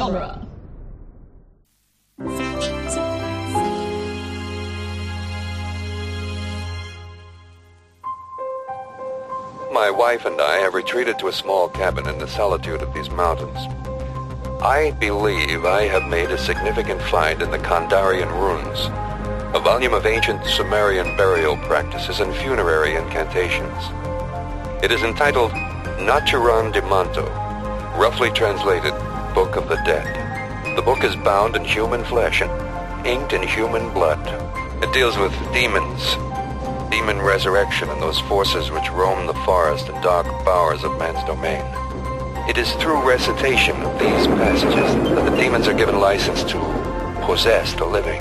genre. My wife and I have retreated to a small cabin in the solitude of these mountains. I believe I have made a significant find in the Kandarian runes, a volume of ancient Sumerian burial practices and funerary incantations. It is entitled Naturan Demanto, roughly translated Book of the Dead. The book is bound in human flesh and inked in human blood. It deals with demons, demon resurrection and those forces which roam the forest and dark bowers of man's domain. It is through recitation of these passages that the demons are given license to possess the living.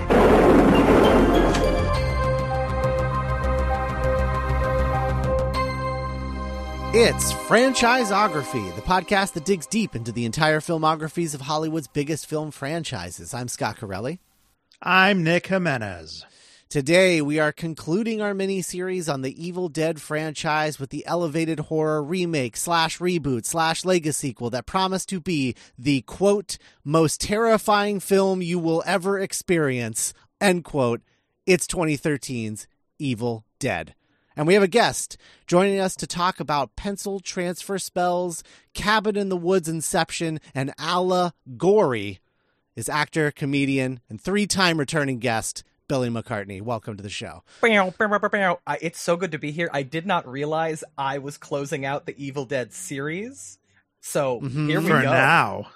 It's Franchiseography, the podcast that digs deep into the entire filmographies of Hollywood's biggest film franchises. I'm Scott Corelli. I'm Nick Jimenez. Today, we are concluding our mini series on the Evil Dead franchise with the elevated horror remake slash reboot slash Lego sequel that promised to be the quote, most terrifying film you will ever experience, end quote. It's 2013's Evil Dead. And we have a guest joining us to talk about pencil transfer spells, Cabin in the Woods Inception, and Allah Gory is actor, comedian, and three time returning guest, Billy McCartney. Welcome to the show. It's so good to be here. I did not realize I was closing out the Evil Dead series. So Mhm. here we For go. now.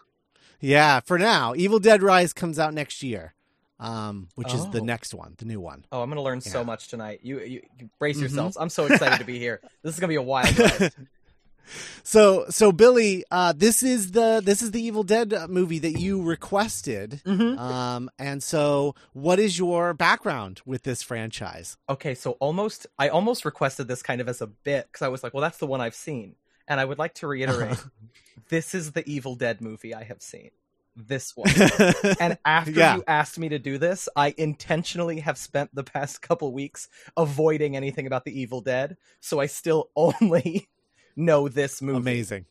Yeah, for now, Evil Dead Rise comes out next year, um, which is the Oh. next one, the new one. Oh, I'm going to learn Yeah. so much tonight. You, you, you brace Mhm. yourselves. I'm so excited to be here. This is going to be a wild ride. So, so Billy, uh, this is the this is the Evil Dead uh, movie that you requested. Mhm. Um, and so, what is your background with this franchise? Okay, so almost, I almost requested this kind of as a bit because I was like, well, that's the one I've seen. And I would like to reiterate this is the Evil Dead movie I have seen. This one. And after Yeah. you asked me to do this, I intentionally have spent the past couple weeks avoiding anything about the Evil Dead, so I still only know this movie. Amazing.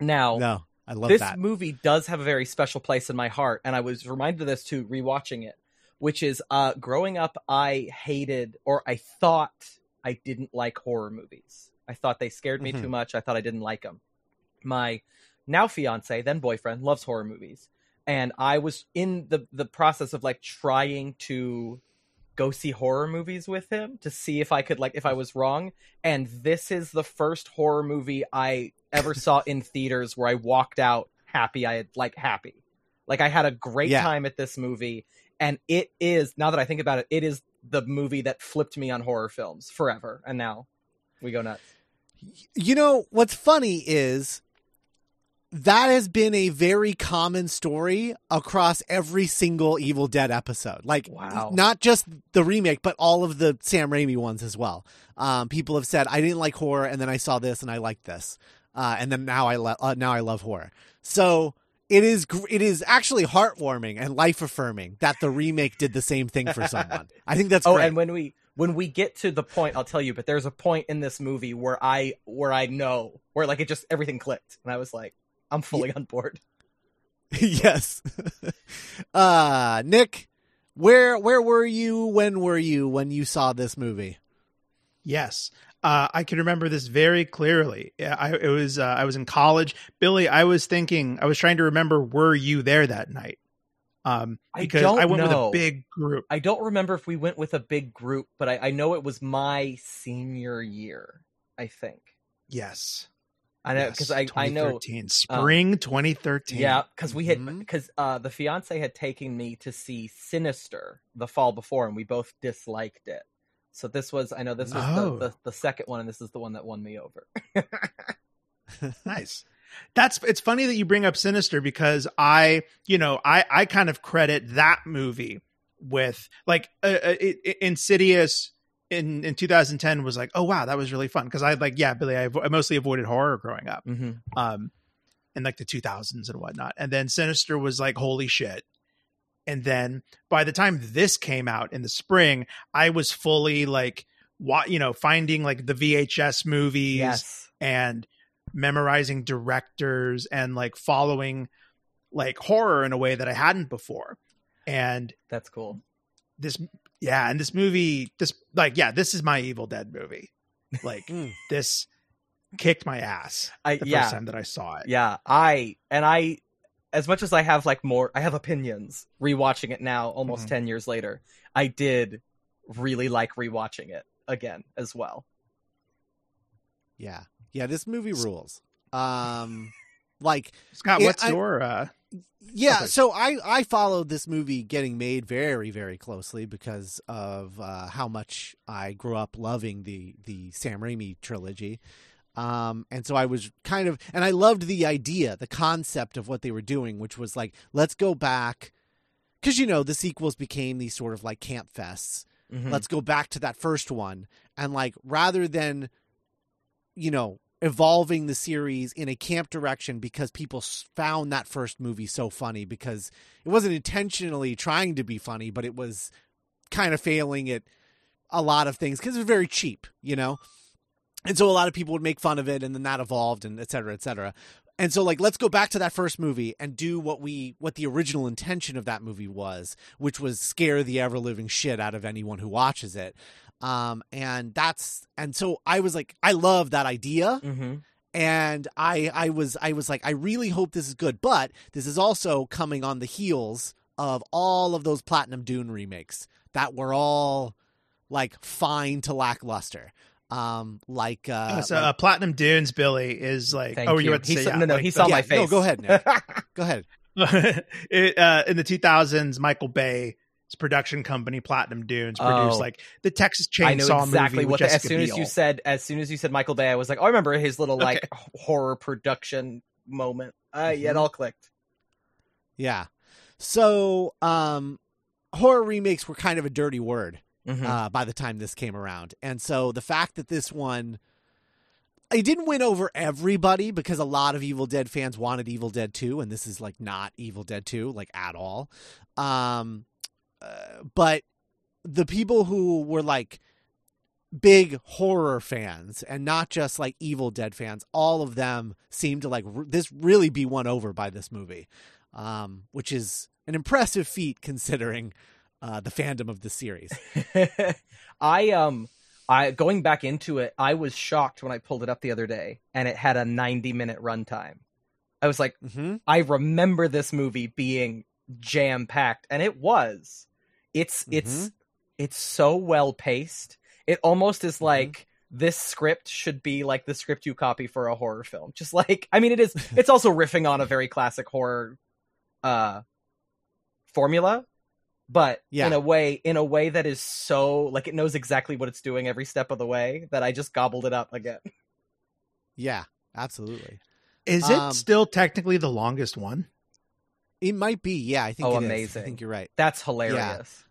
Now, No, I love this that. movie does have a very special place in my heart, and I was reminded of this too rewatching it, which is uh growing up I hated or I thought I didn't like horror movies. I thought they scared me Mhm. too much. I thought I didn't like them. My now fiance, then boyfriend, loves horror movies. And I was in the the process of like trying to go see horror movies with him to see if I could like if I was wrong. And this is the first horror movie I ever saw in theaters where I walked out happy. I had like happy. Like I had a great Yeah. time at this movie. And it is now that I think about it, it is the movie that flipped me on horror films forever. And now we go nuts. You know what's funny is that has been a very common story across every single Evil Dead episode. Like, Wow. not just the remake, but all of the Sam Raimi ones as well. Um, people have said, "I didn't like horror, and then I saw this, and I liked this, uh, and then now I lo- uh, now I love horror." So it is gr- it is actually heartwarming and life affirming that the remake did the same thing for someone. I think that's oh, great. and when we when we get to the point, I'll tell you. But there's a point in this movie where I where I know where like it just everything clicked, and I was like, I'm fully on board. yes. uh Nick, where where were you when were you when you saw this movie? Yes. Uh, I can remember this very clearly. Yeah, I it was uh, I was in college. Billy, I was thinking I was trying to remember were you there that night? Um I because don't I, went know. with a big group. I don't remember if we went with a big group, but I, I know it was my senior year. I think. Yes. I know because I I know 2013. spring 2013. Yeah, because we had because uh, the fiance had taken me to see Sinister the fall before, and we both disliked it. So this was I know this was Oh. the, the the second one, and this is the one that won me over. nice that's it's funny that you bring up sinister because i you know i i kind of credit that movie with like uh, uh, insidious in in 2010 was like oh wow that was really fun because i like yeah billy I, I mostly avoided horror growing up mm-hmm. um in like the 2000s and whatnot and then sinister was like holy shit and then by the time this came out in the spring i was fully like what you know finding like the vhs movies Yes, and memorizing directors and like following like horror in a way that I hadn't before. And That's cool. this yeah, and this movie this like yeah, this is my Evil Dead movie. Like Mm. this kicked my ass I the yeah first time that I saw it. yeah I and I as much as I have like more I have opinions rewatching it now almost Mhm. 10 years later I did really like rewatching it again as well. Yeah. Yeah, this movie rules. Um like Scott, Yeah, what's I- your uh yeah, Okay. so I I followed this movie getting made very very closely because of uh how much I grew up loving the the Sam Raimi trilogy. Um and so I was kind of and I loved the idea, the concept of what they were doing, which was like let's go back cuz you know, the sequels became these sort of like camp fests Mhm. let's go back to that first one and like rather than you know evolving the series in a camp direction because people found that first movie so funny because it wasn't intentionally trying to be funny but it was kind of failing at a lot of things because it was very cheap you know? And so a lot of people would make fun of it and then that evolved and et cetera et cetera. And so like let's go back to that first movie and do what we what the original intention of that movie was which was scare the ever living shit out of anyone who watches it um and that's and so i was like i love that idea Mhm. and i i was i was like i really hope this is good but this is also coming on the heels of all of those platinum dune remakes that were all like fine to lackluster um like uh Oh, so like- uh, Platinum Dunes Billy is like oh you. you were to He say saw- yeah, no, no, like he the- saw my face. no, go ahead, Nick. go ahead it, uh, in the 2000s, Michael Bay's production company Platinum Dunes produced Oh. like the Texas Chainsaw I know exactly what. The, as soon as you said, as soon as you said Michael Bay, I was like, oh, I remember his little like Okay. h- horror production moment. Uh, yeah, it Mhm. all clicked. yeah so um horror remakes were kind of a dirty word Mhm. uh, by the time this came around. And so the fact that this one, it didn't win over everybody because a lot of Evil Dead fans wanted Evil Dead 2, and this is like not Evil Dead 2, like at all. Um, uh, but the people who were like big horror fans and not just like Evil Dead fans, all of them seemed to like r- this really be won over by this movie, um, which is an impressive feat considering uh, the fandom of the series. I um I going back into it, I was shocked when I pulled it up the other day and it had a 90 minute runtime. I was like, Mm-hmm. I remember this movie being jam packed and it was. It's it's it's so well paced. It almost is like this script should be like the script you copy for a horror film. Just like I mean it is it's also riffing on a very classic horror uh formula but Yeah. in a way in a way that is so like it knows exactly what it's doing every step of the way that I just gobbled it up again. Yeah, absolutely. Is it Um, still technically the longest one? It might be. Yeah, I think. Oh, it is. amazing. I think you're right. That's hilarious.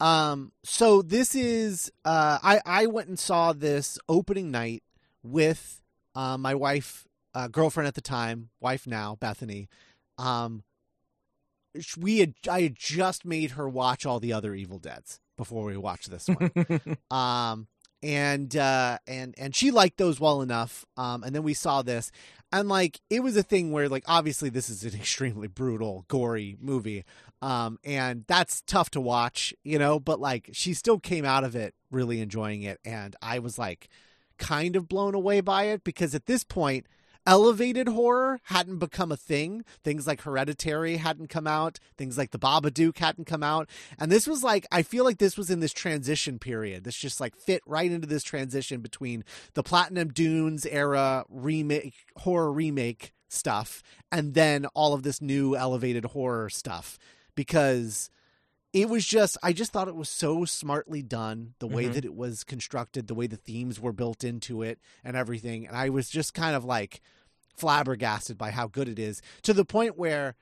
Yeah. Um, so this is. Uh, I I went and saw this opening night with uh, my wife, uh, girlfriend at the time, wife now, Bethany. Um, we had I had just made her watch all the other Evil Dead's before we watched this one. um and uh and and she liked those well enough um and then we saw this and like it was a thing where like obviously this is an extremely brutal gory movie um and that's tough to watch you know but like she still came out of it really enjoying it and i was like kind of blown away by it because at this point elevated horror hadn't become a thing things like hereditary hadn't come out things like the babadook hadn't come out and this was like, I feel like this was in this transition period. This just like fit right into this transition between the Platinum Dunes era remake, horror remake stuff, and then all of this new elevated horror stuff. Because it was just, I just thought it was so smartly done, the way Mhm. that it was constructed, the way the themes were built into it, and everything. And I was just kind of like flabbergasted by how good it is to the point where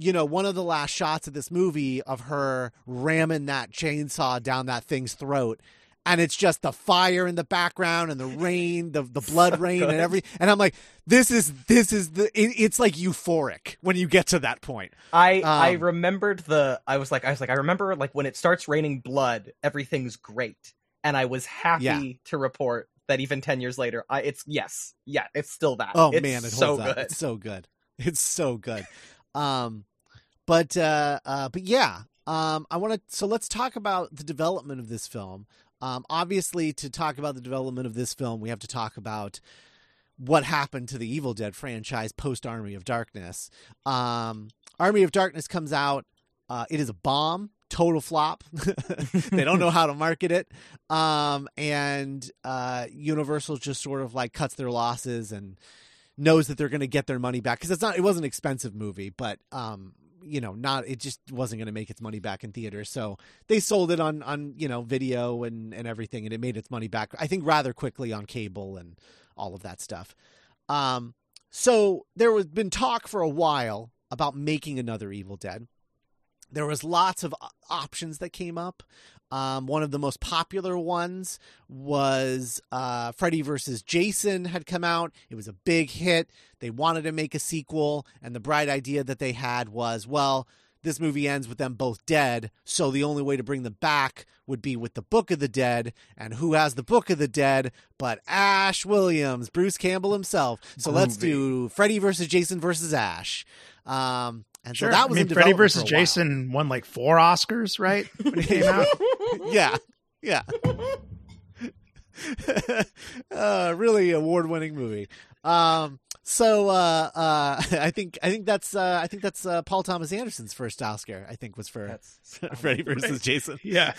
you know, one of the last shots of this movie of her ramming that chainsaw down that thing's throat. And it's just the fire in the background and the rain, the the blood So rain good. and every. And I'm like, this is this is the. It, it's like euphoric when you get to that point. I I Um, remembered the I was like I was like I remember like when it starts raining blood, everything's great. And I was happy Yeah. to report that even 10 years later, I it's yes. Yeah, it's still that. Oh It's man, it so holds up. good. It's so good. It's so good. Um, but uh, uh, but yeah, um, I want to. So let's talk about the development of this film. Um, obviously, to talk about the development of this film, we have to talk about what happened to the Evil Dead franchise post Army of Darkness. Um, Army of Darkness comes out. Uh, it is a bomb, total flop. they don't know how to market it, um, and uh, Universal just sort of like cuts their losses and knows that they're going to get their money back because it's not. It was an expensive movie, but um, you know, not it just wasn't going to make its money back in theaters. So they sold it on on you know video and and everything, and it made its money back. I think rather quickly on cable and all of that stuff. Um, so there was been talk for a while about making another Evil Dead. There was lots of options that came up. Um, one of the most popular ones was uh, Freddy versus Jason had come out. It was a big hit. They wanted to make a sequel, and the bright idea that they had was, well, this movie ends with them both dead, so the only way to bring them back would be with the Book of the Dead. And who has the Book of the Dead but Ash Williams, Bruce Campbell himself? So let's do Freddy versus Jason versus Ash. Um, and Sure. so that was I mean, Freddy versus for a while. Jason won like four Oscars, right? When it came out. yeah, yeah. uh, really award-winning movie. Um, so uh, uh, I think I think that's uh, I think that's uh, Paul Thomas Anderson's first Oscar. I think was for Freddy versus Jason. Yeah.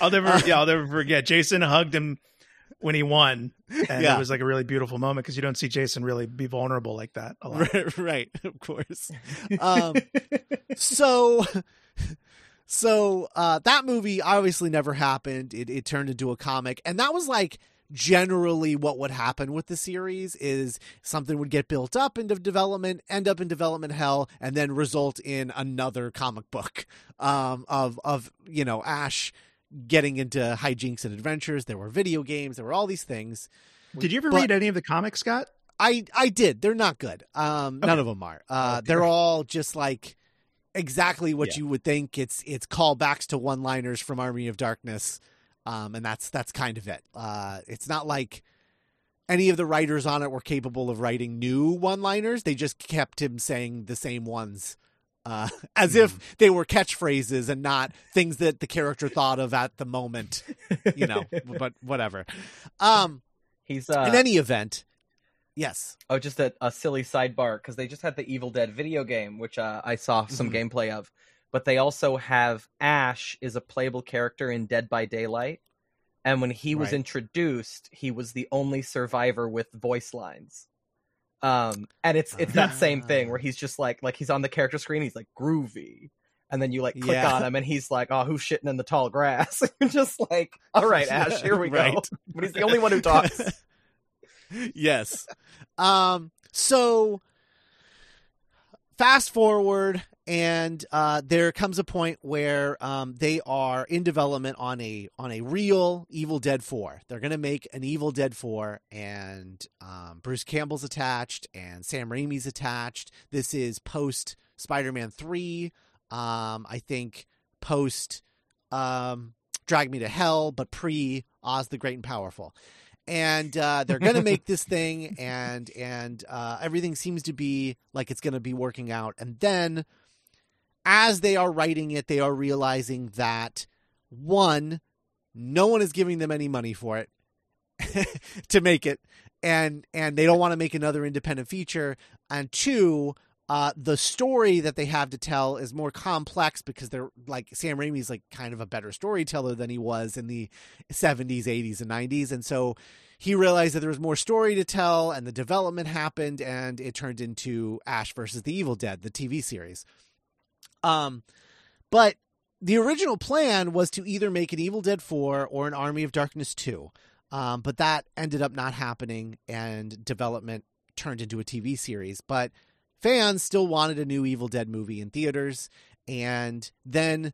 I'll never yeah, I'll never forget. Jason hugged him when he won. And Yeah. it was like a really beautiful moment because you don't see Jason really be vulnerable like that a lot. right, right, of course. Um, so, so uh, that movie obviously never happened. It, it turned into a comic, and that was like generally what would happen with the series is something would get built up into development end up in development hell and then result in another comic book um, of of you know ash getting into hijinks and adventures there were video games there were all these things Did you ever But- read any of the comics, Scott? I I did. They're not good. Um, none of them are. Uh, Okay. they're all just like exactly what Yeah. you would think. It's it's callbacks to one liners from Army of Darkness, um, and that's that's kind of it. Uh, it's not like any of the writers on it were capable of writing new one liners. They just kept him saying the same ones. Uh, as if they were catchphrases and not things that the character thought of at the moment, you know. but whatever. Um, He's uh, in any event, yes. Oh, just a, a silly sidebar because they just had the Evil Dead video game, which uh, I saw some Mhm. gameplay of. But they also have Ash is a playable character in Dead by Daylight, and when he was Right. introduced, he was the only survivor with voice lines. Um, and it's it's that same thing Ah. where he's just like like he's on the character screen, he's like groovy, and then you like click Yeah. on him, and he's like, "Oh, who's shitting in the tall grass?" You're just like, "All right, Ash, here we go." But he's the only one who talks. yes. Um, so fast forward and uh, there comes a point where um, they are in development on a on a real Evil Dead 4. They're going to make an Evil Dead 4 and um, Bruce Campbell's attached and Sam Raimi's attached. This is post Spider-Man 3. Um, I think post um, Drag Me to Hell, but pre Oz the Great and Powerful and uh, they're gonna make this thing and and uh, everything seems to be like it's gonna be working out and then as they are writing it they are realizing that one no one is giving them any money for it to make it and and they don't want to make another independent feature and two uh, the story that they have to tell is more complex because they're like Sam Raimi's like kind of a better storyteller than he was in the 70s, 80s, and 90s. And so he realized that there was more story to tell, and the development happened, and it turned into Ash versus the Evil Dead, the TV series. Um, but the original plan was to either make an Evil Dead 4 or an Army of Darkness 2. Um, but that ended up not happening, and development turned into a TV series. But fans still wanted a new Evil Dead movie in theaters, and then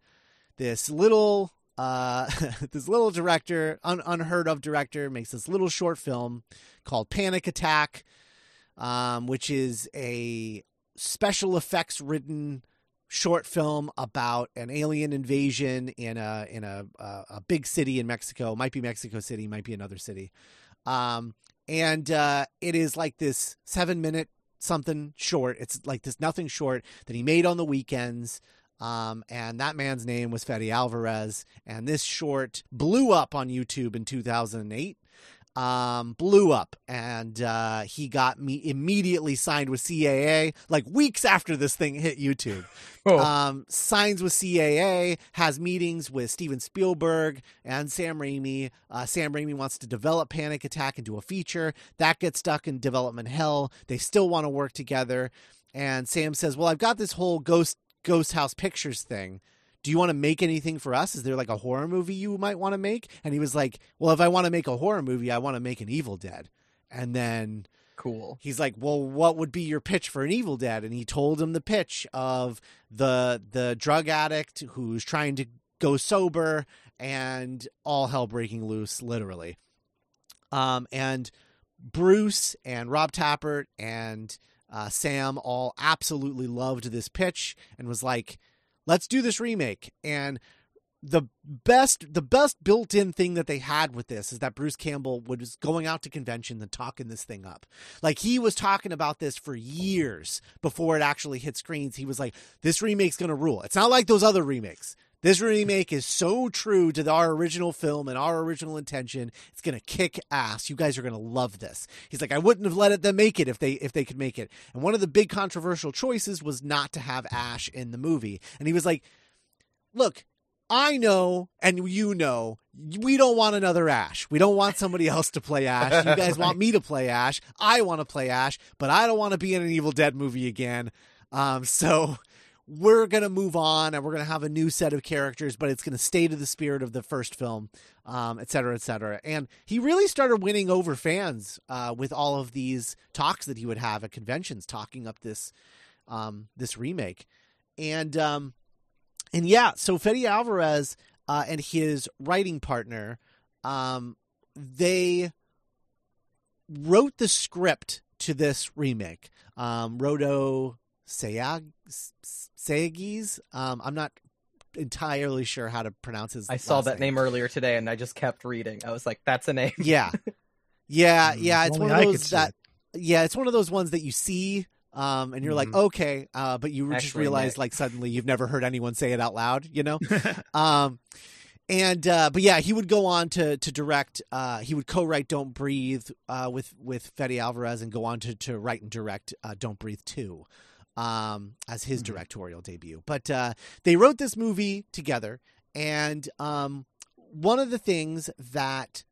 this little uh, this little director, un- unheard of director, makes this little short film called Panic Attack, um, which is a special effects ridden short film about an alien invasion in a in a a, big city in Mexico. Might be Mexico City, might be another city. Um, and uh, it is like this seven minute something short. It's like this nothing short that he made on the weekends. Um, and that man's name was Fede Alvarez. And this short blew up on YouTube in 2008. Um, blew up, and uh, he got me immediately signed with CAA. Like weeks after this thing hit YouTube, Oh. um, signs with CAA, has meetings with Steven Spielberg and Sam Raimi. Uh, Sam Raimi wants to develop Panic Attack into a feature. That gets stuck in development hell. They still want to work together. And Sam says, Well, I've got this whole Ghost Ghost House Pictures thing. Do you want to make anything for us? Is there like a horror movie you might want to make? And he was like, Well, if I want to make a horror movie, I want to make an Evil Dead. And then cool. he's like, "Well, what would be your pitch for an Evil Dead?" And he told him the pitch of the the drug addict who's trying to go sober and all hell breaking loose, literally. Um, and Bruce and Rob Tapert and uh, Sam all absolutely loved this pitch and was like, "Let's do this remake." And the best the best built-in thing that they had with this is that Bruce Campbell was going out to convention and talking this thing up. Like he was talking about this for years before it actually hit screens. He was like, "This remake's going to rule." It's not like those other remakes. This remake is so true to our original film and our original intention. It's going to kick ass. You guys are going to love this. He's like, I wouldn't have let them make it if they if they could make it. And one of the big controversial choices was not to have Ash in the movie. And he was like, Look, I know and you know we don't want another Ash. We don't want somebody else to play Ash. You guys want me to play Ash. I want to play Ash, but I don't want to be in an Evil Dead movie again. Um, so we're going to move on and we're going to have a new set of characters, but it's going to stay to the spirit of the first film, um, et cetera, et cetera. And he really started winning over fans uh, with all of these talks that he would have at conventions, talking up this um, this remake. And um, and yeah, so Fede Alvarez uh, and his writing partner, um, they wrote the script to this remake. Um, Rodo Sayag Sayagues. Um, I'm not entirely sure how to pronounce his. I saw that name earlier today, and I just kept reading. I was like, "That's a name." Yeah, yeah, Mm, yeah. It's one of I those see that. Yeah, it's one of those ones that you see. Um, and you're like, Mhm. okay, uh, but you just realize, Nick. like, suddenly you've never heard anyone say it out loud, you know? um, and uh, but yeah, he would go on to to direct. Uh, he would co-write "Don't Breathe" uh, with with Fede Alvarez, and go on to to write and direct uh, "Don't Breathe" two um, as his Mhm. directorial debut. But uh, they wrote this movie together, and um, one of the things that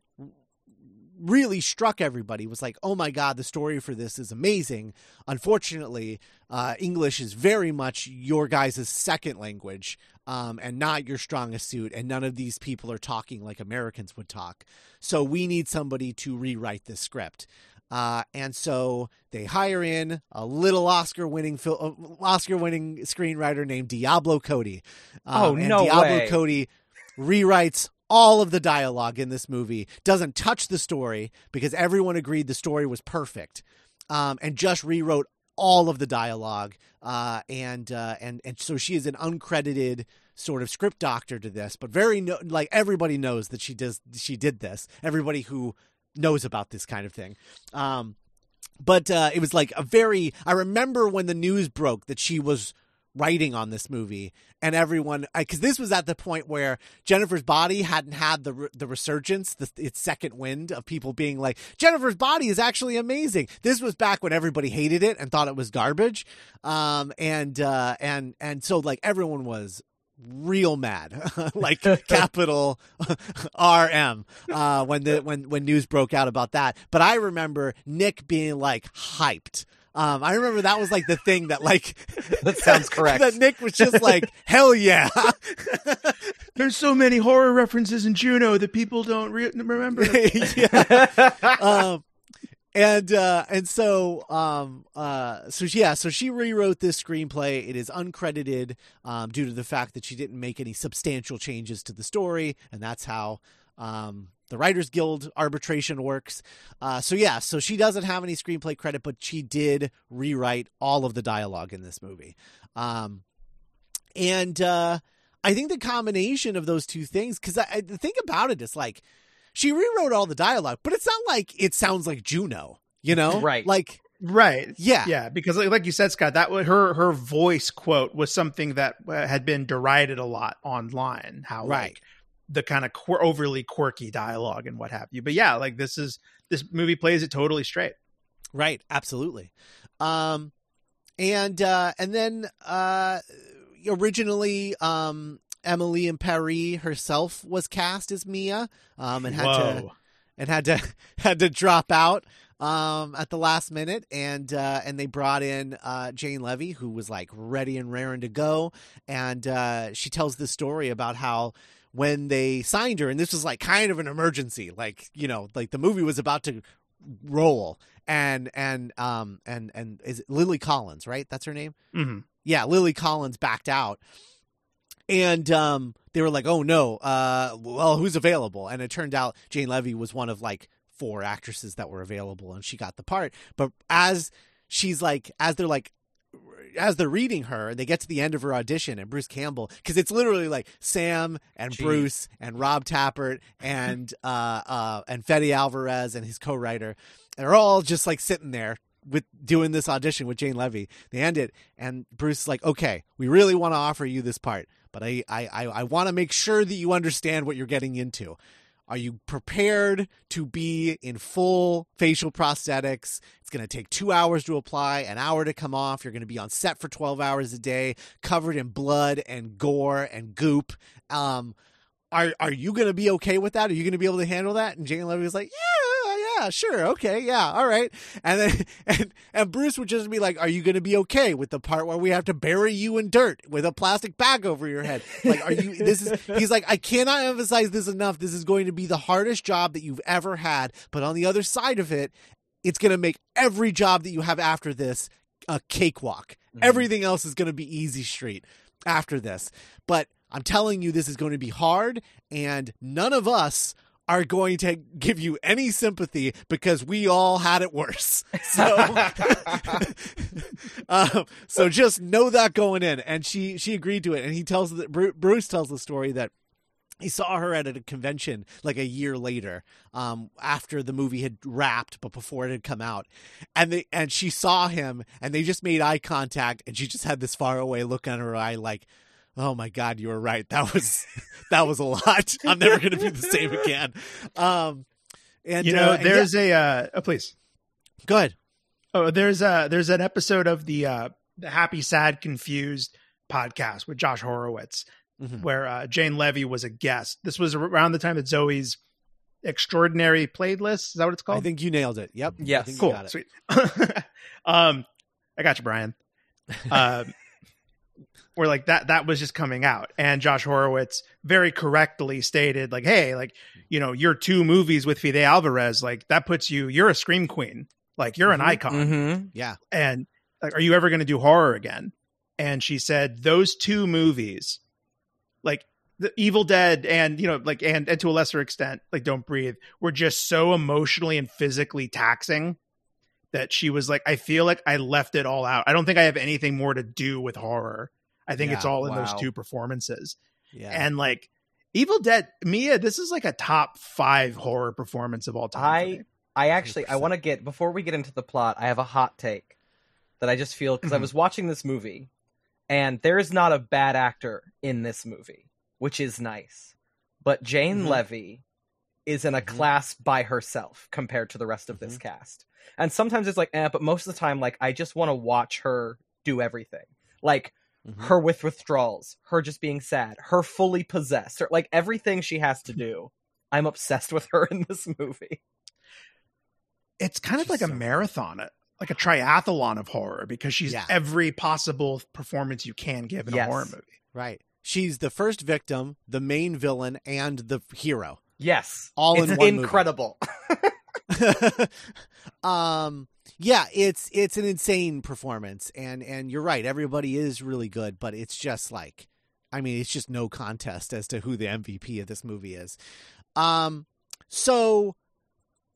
really struck everybody was like, oh my God, the story for this is amazing. Unfortunately, uh, English is very much your guys' second language um, and not your strongest suit. And none of these people are talking like Americans would talk. So we need somebody to rewrite this script. Uh, and so they hire in a little Oscar-winning fil- uh, Oscar-winning screenwriter named Diablo Cody. Um, Oh, and no Diablo way. Cody rewrites all of the dialogue in this movie. Doesn't touch the story because everyone agreed the story was perfect, um, and just rewrote all of the dialogue. Uh, and uh, and and so she is an uncredited sort of script doctor to this, but very no- like everybody knows that she does she did this. Everybody who knows about this kind of thing. Um, but uh, it was like a very. I remember when the news broke that she was writing on this movie, and everyone because this was at the point where Jennifer's Body hadn't had the the resurgence, the, its second wind of people being like Jennifer's Body is actually amazing. This was back when everybody hated it and thought it was garbage, um, and uh, and and so like everyone was real mad like capital rm uh when the when when news broke out about that but i remember nick being like hyped um i remember that was like the thing that like That sounds correct. that nick was just like hell yeah There's so many horror references in Juno that people don't re- remember. yeah um and uh and so um uh so yeah so she rewrote this screenplay. It is uncredited um due to the fact that she didn't make any substantial changes to the story and that's how um the writers guild arbitration works. Uh so yeah so she doesn't have any screenplay credit but she did rewrite all of the dialogue in this movie. Um and uh i think the combination of those two things because I, I the thing about it is like she rewrote all the dialogue, but it's not like it sounds like Juno, you know? Right. Like Right. Yeah. Yeah, because like, like you said, Scott, that was her her voice quote was something that uh, had been derided a lot online. How Right. like the kind of quir- overly quirky dialogue and what have you. But yeah, like this is this movie plays it totally straight. Right, absolutely. Um and uh and then uh originally um Emily and Perry herself was cast as Mia um and had to and had to had to drop out um at the last minute. And uh and they brought in uh Jane Levy who was like ready and raring to go. And uh she tells the story about how when they signed her and this was like kind of an emergency like you know like the movie was about to roll. And and um and and is Lily Collins right? That's her name? Mhm. yeah, Lily Collins backed out. And um, they were like, "Oh no, uh, well, who's available?" And it turned out Jane Levy was one of like four actresses that were available, and she got the part. But as she's like, as they're like, as they're reading her, and they get to the end of her audition, and Bruce Campbell, because it's literally like Sam and Jeez. Bruce and Rob Tapert and uh, uh, and Fede Alvarez and his co-writer, they're all just like sitting there with doing this audition with Jane Levy. They end it, and Bruce is like, "Okay, we really want to offer you this part, but I I I, I want to make sure that you understand what you're getting into. Are you prepared to be in full facial prosthetics? It's going to take two hours to apply, an hour to come off. You're going to be on set for 12 hours a day, covered in blood and gore and goop. Um, are are you going to be okay with that? Are you going to be able to handle that?" And Jane Levy was like, "Yeah, yeah, sure, okay, yeah, all right." And then and and Bruce would just be like, "Are you going to be okay with the part where we have to bury you in dirt with a plastic bag over your head? Like, are you? This is." He's like, "I cannot emphasize this enough. This is going to be the hardest job that you've ever had, but on the other side of it, it's going to make every job that you have after this a cakewalk. Mm-hmm. Everything else is going to be easy street after this. But I'm telling you, this is going to be hard, and none of us are going to give you any sympathy because we all had it worse. So, um, so just know that going in. And she she agreed to it, and he tells that Bruce tells the story that he saw her at a convention like a year later um, after the movie had wrapped but before it had come out and they and she saw him and they just made eye contact and she just had this far away look on her eye like oh my god you were right that was that was a lot i'm never going to be the same again um and you know, uh, there's yeah, a uh, oh, please. good Oh, there's a there's an episode of the uh the Happy Sad Confused podcast with Josh Horowitz Mhm. where uh, Jane Levy was a guest. This was around the time that Zoey's Extraordinary Playlist. Is that what it's called? i think you nailed it yep Yeah, I Yes. think you cool, got it. sweet. um, I got you, Brian. Um, where like that that was just coming out, and Josh Horowitz very correctly stated, like, "Hey, like you know, your two movies with Fede Alvarez, like that puts you, you're a scream queen, like you're Mhm. an icon." Mm-hmm. yeah and like are you ever going to do horror again and she said those two movies like the evil dead and you know like and, and to a lesser extent like don't breathe were just so emotionally and physically taxing that she was like i feel like i left it all out i don't think i have anything more to do with horror i think it's all in those two performances yeah and like evil dead mia this is like a top five horror performance of all time I. I actually I 100%. want to get before we get into the plot. I have a hot take that I just feel because I Mhm. was watching this movie, and there is not a bad actor in this movie, which is nice. But Jane Mhm. Levy is in a Mhm. class by herself compared to the rest of this cast. And sometimes it's like, eh, but most of the time, like I just want to watch her do everything. Like Mhm. her with withdrawals, her just being sad, her fully possessed, her like everything she has to do. I'm obsessed with her in this movie. it's kind of She's like a marathon, like a triathlon of horror because she's Yeah. every possible performance you can give in Yes. a horror movie. right she's the first victim the main villain and the hero Yes, All it's in one movie. incredible. um yeah it's it's an insane performance and and you're right everybody is really good but it's just like i mean it's just no contest as to who the mvp of this movie is. Um so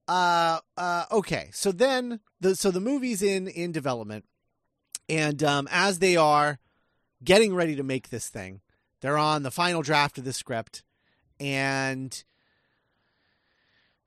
uh uh okay so then the so the movie's in in development and um as they are getting ready to make this thing they're on the final draft of the script and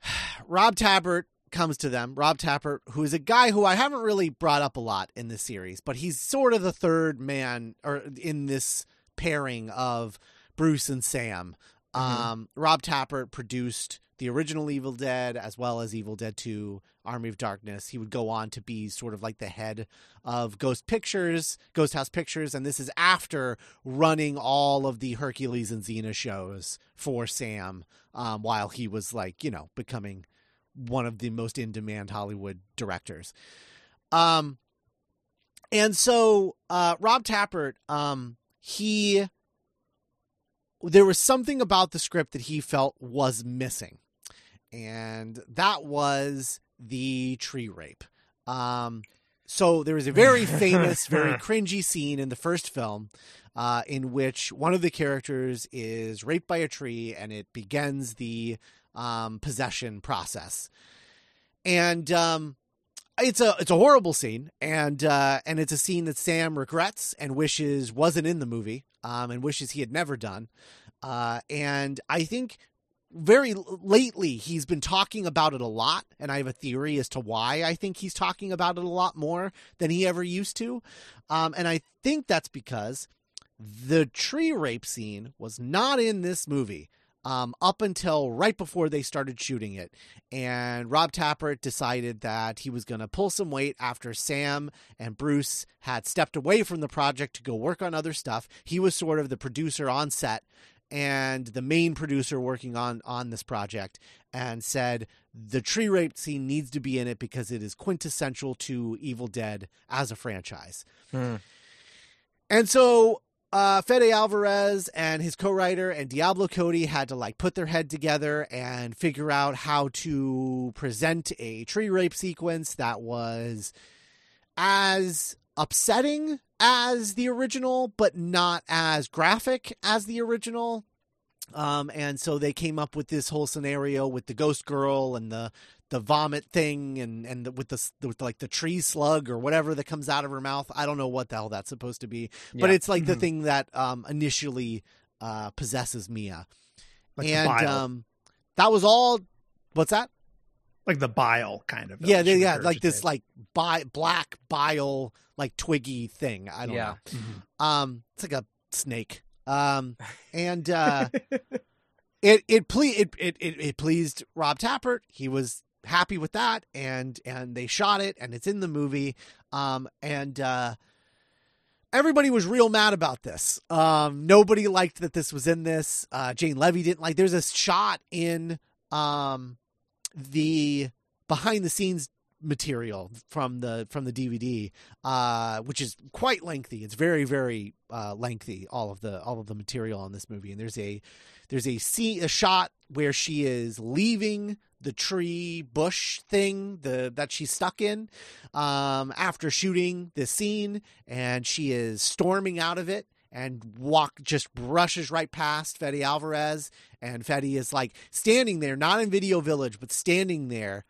Rob Tapert comes to them, Rob Tapert, who is a guy who I haven't really brought up a lot in this series, but he's sort of the third man or in this pairing of Bruce and Sam. Mm-hmm. Um, Rob Tapert produced the original Evil Dead as well as Evil Dead 2 Army of Darkness. He would go on to be sort of like the head of Ghost Pictures, Ghost House Pictures, and this is after running all of the Hercules and Xena shows for Sam um, while he was like, you know, becoming one of the most in demand Hollywood directors. Um, and so uh, Rob Tapert, um, he there was something about the script that he felt was missing, and that was the tree rape. Um, so there was a very famous, very cringy scene in the first film uh, in which one of the characters is raped by a tree, and it begins the um, possession process. And um, it's a it's a horrible scene, and uh, and it's a scene that Sam regrets and wishes wasn't in the movie, um, and wishes he had never done. Uh, and I think very lately he's been talking about it a lot, and I have a theory as to why I think he's talking about it a lot more than he ever used to. Um, and I think that's because the tree rape scene was not in this movie um, up until right before they started shooting it. And Rob Tapert decided that he was going to pull some weight after Sam and Bruce had stepped away from the project to go work on other stuff. He was sort of the producer on set and the main producer working on on this project and said the tree rape scene needs to be in it because it is quintessential to Evil Dead as a franchise. Hmm. And so uh, Fede Alvarez and his co-writer and Diablo Cody had to like put their head together and figure out how to present a tree rape sequence that was as upsetting as the original, but not as graphic as the original. Um, and so they came up with this whole scenario with the ghost girl and the the vomit thing and and the, with the with like the tree slug or whatever that comes out of her mouth. I don't know what the hell that's supposed to be, but Yeah. it's like the Mhm. thing that um, initially uh, possesses Mia. Like the and um, that was all. What's that? like the bile kind of. yeah, they, yeah, like this like bi- black bile like twiggy thing. I don't Yeah. know. Mhm. Um, it's like a snake. Um, and uh, it it ple- it, it it it pleased Rob Tapert. He was happy with that, and and they shot it, and it's in the movie. Um, and uh, everybody was real mad about this. Um, nobody liked that this was in this. Uh, Jane Levy didn't like. There's a shot in um the behind the scenes material from the from the DVD, uh, which is quite lengthy. It's very very uh, lengthy. All of the all of the material on this movie, and there's a there's a scene a shot where she is leaving the tree bush thing the that she's stuck in um, after shooting this scene, and she is storming out of it. And walk just brushes right past Fede Alvarez, and Fede is like standing there, not in Video Village, but standing there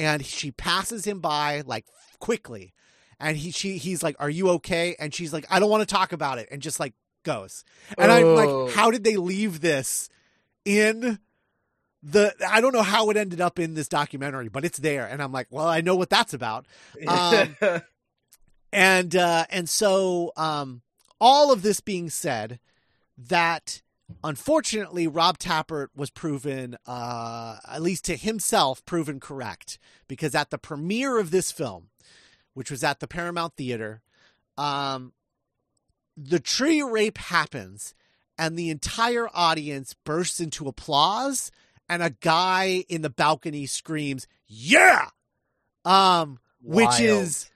and she passes him by like quickly. And he she he's like are you okay? And she's like i don't want to talk about it and just like goes. And i'm Oh. like how did they leave this in the i don't know how it ended up in this documentary but it's there. And i'm like well i know what that's about. Um, and uh and so um all of this being said that unfortunately rob Tapert was proven uh at least to himself proven correct. Because at the premiere of this film which was at the paramount theater um the tree rape happens and the entire audience bursts into applause and a guy in the balcony screams yeah! Um which is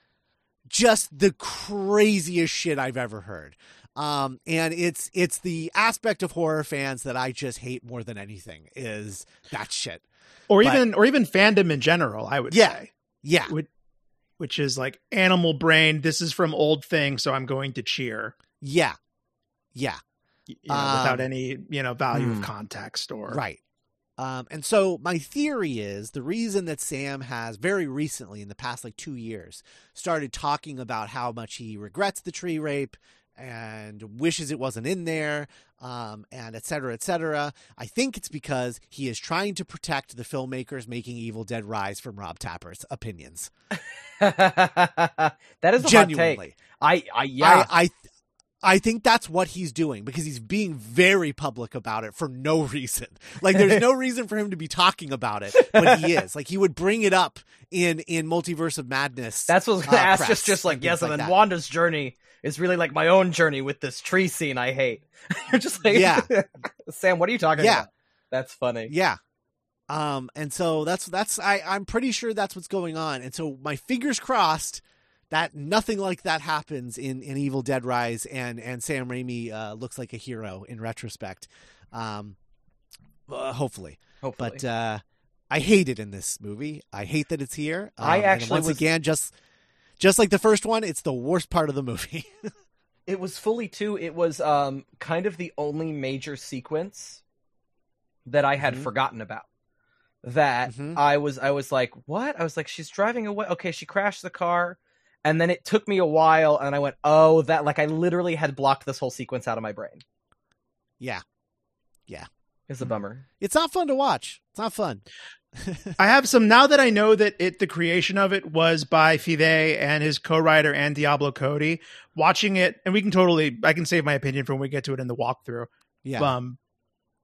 just the craziest shit I've ever heard. Um, and it's it's the aspect of horror fans that I just hate more than anything is that shit. or but- even or even fandom in general. I would Yeah. say, Yeah, which, which is like animal brain. This is from old thing, so I'm going to cheer. yeah, yeah. You know, without Um, any you know value hmm. of context or Right. Um, and so my theory is the reason that Sam has very recently, in the past like two years, started talking about how much he regrets the tree rape and wishes it wasn't in there, um, and et cetera, et cetera. I think it's because he is trying to protect the filmmakers making Evil Dead Rise from Rob Tapper's opinions. that is Genuinely. I, I yeah. I, I I think that's what he's doing because he's being very public about it for no reason. Like there's no reason for him to be talking about it, but he is. Like he would bring it up in in Multiverse of Madness. That's what I was gonna uh, ask. press Just, just like yes, and like then that. Wanda's journey is really like my own journey with this tree scene I hate. You're just like, Yeah. Sam, what are you talking Yeah. about? That's funny. Yeah. Um, and so that's that's I I'm pretty sure that's what's going on. And so my fingers crossed that nothing like that happens in in Evil Dead Rise, and and Sam Raimi uh, looks like a hero in retrospect. Um, uh, hopefully, Hopefully. but uh, I hate it in this movie. I hate that it's here. I Um, and actually once was- again just just like the first one, it's the worst part of the movie. It was fully too. It was um kind of the only major sequence that I had Mhm. forgotten about. That Mhm. I was I was like, what? I was like, she's driving away. Okay, she crashed the car, and then it took me a while, and I went, oh, that like I literally had blocked this whole sequence out of my brain. Yeah, yeah, It's a bummer. it's not fun to watch. It's not fun. I have some now that I know that it the creation of it was by Fede and his co-writer and Diablo Cody. Watching it, and we can totally I can save my opinion for when we get to it in the walkthrough. yeah, Um,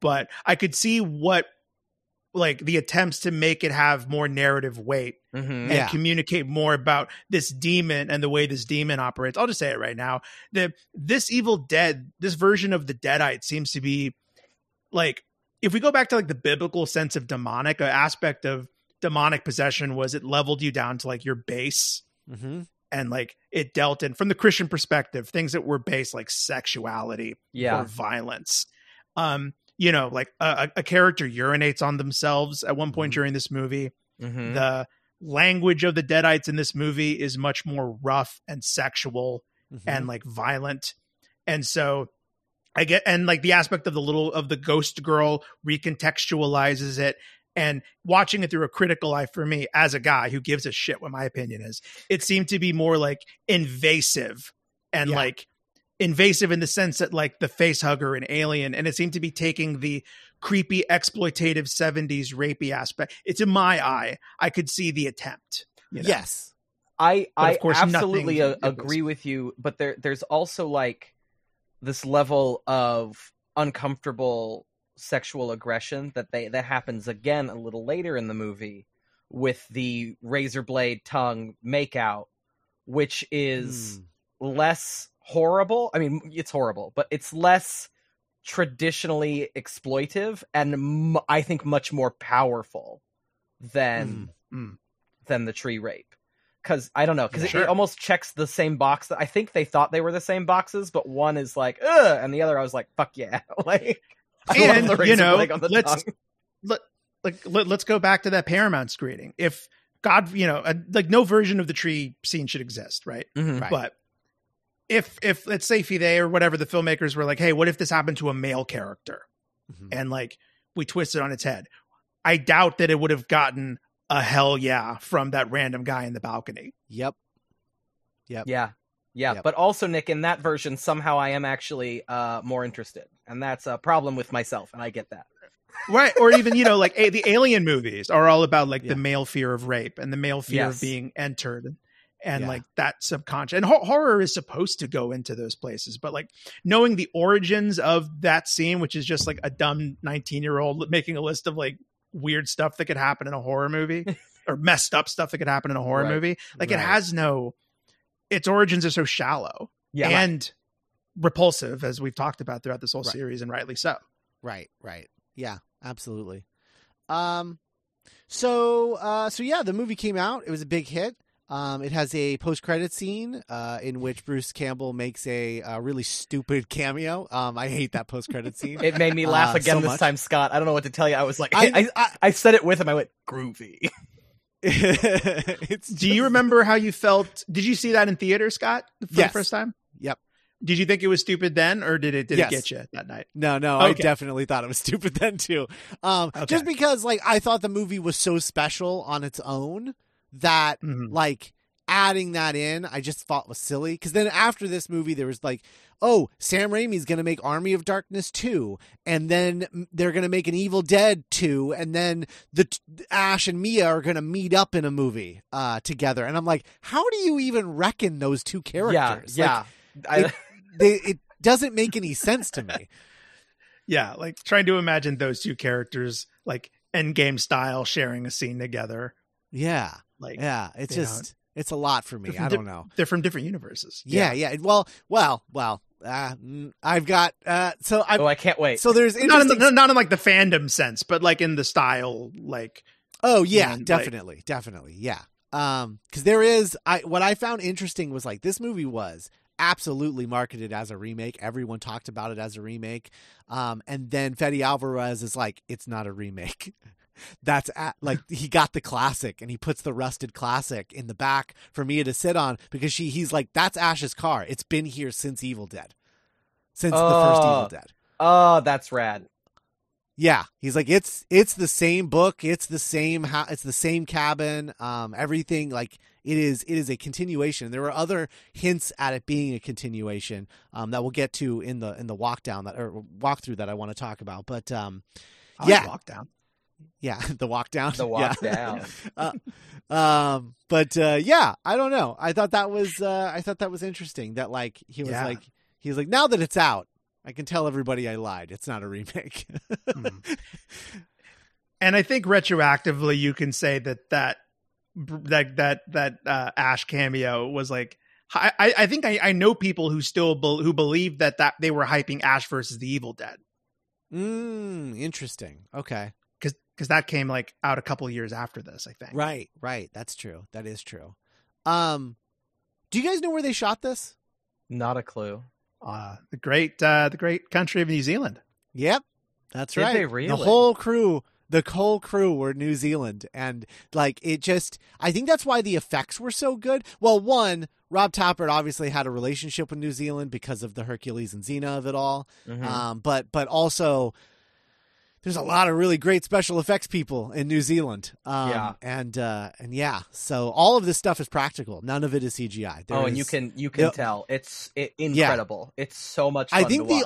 but I could see what like the attempts to make it have more narrative weight Mm-hmm. and Yeah. communicate more about this demon and the way this demon operates. I'll just say it right now. The this Evil Dead, this version of the Deadite seems to be like if we go back to like the biblical sense of demonic, an aspect of demonic possession was it leveled you down to like your base hmm and like it dealt in from the Christian perspective, things that were based like sexuality Yeah. or violence. Um, you know, like a, a character urinates on themselves at one point Mhm. during this movie Mm-hmm. the language of the deadites in this movie is much more rough and sexual Mm-hmm. and like violent and so i get and like the aspect of the little of the ghost girl recontextualizes it and watching it through a critical eye for me as a guy who gives a shit what my opinion is it seemed to be more like invasive and Yeah. like invasive in the sense that like the face hugger and alien and it seemed to be taking the creepy exploitative 70s rapey aspect it's in my eye i could see the attempt you know? yes, I I of course, absolutely a- agree with you, but there there's also like this level of uncomfortable sexual aggression that they that happens again a little later in the movie with the razor blade tongue makeout, which is Mm. less horrible. I mean, it's horrible, but it's less traditionally exploitive and m- I think much more powerful than Mm, mm. than the tree rape. Because I don't know, because it, Sure. it almost checks the same box. That I think they thought they were the same boxes, but one is like, ugh, and the other I was like, fuck yeah, like. I love And, the you know, on the let's- let, like let, let's go back to that paramount screening if god you know uh, like no version of the tree scene should exist right Mhm. Right. but if if let's say Fede or whatever the filmmakers were like hey what if this happened to a male character Mhm. and like we twist it on its head i doubt that it would have gotten a hell yeah from that random guy in the balcony Yep. Yep. Yeah, yeah, Yep. but also Nick, in that version, somehow I am actually uh more interested, and that's a problem with myself, and I get that. right or even you know like a, the alien movies are all about like Yeah. the male fear of rape and the male fear Yes. of being entered and Yeah. like that subconscious and ho- horror is supposed to go into those places but like knowing the origins of that scene which is just like a dumb 19 year old making a list of like weird stuff that could happen in a horror movie or messed up stuff that could happen in a horror Right. movie like it has no its origins are so shallow Yeah, and repulsive as we've talked about throughout this whole Right. series and rightly so Right, right. Yeah, absolutely. Um so uh so yeah, the movie came out. It was a big hit. Um it has a post-credit scene uh in which Bruce Campbell makes a, uh really stupid cameo. Um I hate that post-credit scene. it made me laugh Uh, again so this much. time, Scott. I don't know what to tell you. I was like, I, I, I, I said it with him. I went groovy. it's Do you remember how you felt? Did you see that in theater, Scott, for Yes. the first time? Yep. Did you think it was stupid then, or did it did Yes. it get you that night? No, no, I definitely thought it was stupid then too. Um, Okay. just because like I thought the movie was so special on its own that Mhm. like adding that in, I just thought was silly. Because then after this movie, there was like, oh, Sam Raimi's going to make Army of Darkness 2, and then they're going to make an Evil Dead 2, and then the Ash and Mia are going to meet up in a movie uh, together. And I'm like, how do you even reckon those two characters? Yeah, yeah. Like, it, they, it doesn't make any sense to me. Yeah, like trying to imagine those two characters like endgame style sharing a scene together. Yeah. Like yeah, it's just know, it's a lot for me. I don't know. They're from different universes. Yeah, yeah. yeah. Well, well, well. Uh, mm, I've got uh, so I. Oh, I can't wait. So there's not in, the, not in like the fandom sense, but like in the style, like. Oh yeah, definitely, like... definitely, yeah. Um, because there is I what I found interesting was like this movie was absolutely marketed as a remake. Everyone talked about it as a remake. Um, and then Fede Alvarez is like, it's not a remake. that's at, like he got the classic and he puts the rusted classic in the back for Mia to sit on because she he's like that's Ash's car. It's been here since Evil Dead. Since the first Evil Dead. Oh, that's rad. Yeah, he's like it's it's the same book, it's the same ha- it's the same cabin, um everything like it is it is a continuation. There were other hints at it being a continuation um that we'll get to in the in the walk down that or walkthrough that I want to talk about. But um yeah, walk down. Yeah, the walk down. The walk yeah. down. uh, um, but uh, yeah, I don't know. I thought that was uh, I thought that was interesting. That like he was yeah. like he was like now that it's out, I can tell everybody I lied. It's not a remake. mm. And I think retroactively, you can say that that that that that uh, Ash cameo was like. I, I think I, I know people who still be, who believe that that they were hyping Ash versus the Evil Dead. Mm, interesting. Okay because that came like out a couple years after this, I think. Right, right. That's true. That is true. Um, do you guys know where they shot this? Not a clue. Uh, the great, uh, the great country of New Zealand. Yep, that's Did right. Really? The whole crew, the whole crew were New Zealand, and like it just, I think that's why the effects were so good. Well, one, Rob Tapert obviously had a relationship with New Zealand because of the Hercules and Xena of it all. Mm-hmm. Um, but but also there's a lot of really great special effects people in New Zealand. Um, yeah, and uh, and yeah, so all of this stuff is practical. None of it is CGI. There oh, and is, you can you can tell it's it, incredible. Yeah. It's so much. I think the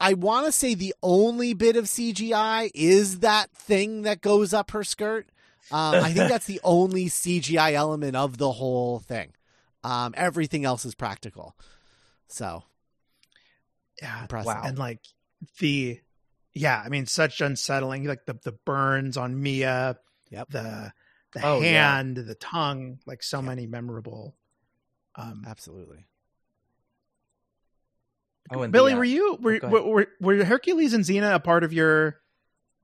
I want to say the only bit of CGI is that thing that goes up her skirt. Um, I think that's the only CGI element of the whole thing. Um, everything else is practical. So, yeah, impressive. Wow. And like the yeah, I mean, such unsettling. Like the the burns on Mia, yep. the the oh, hand, yeah. the tongue, like so yep. many memorable. Um, Absolutely. Oh, and Billy, the, uh, were you were, oh, were, were were Hercules and Xena a part of your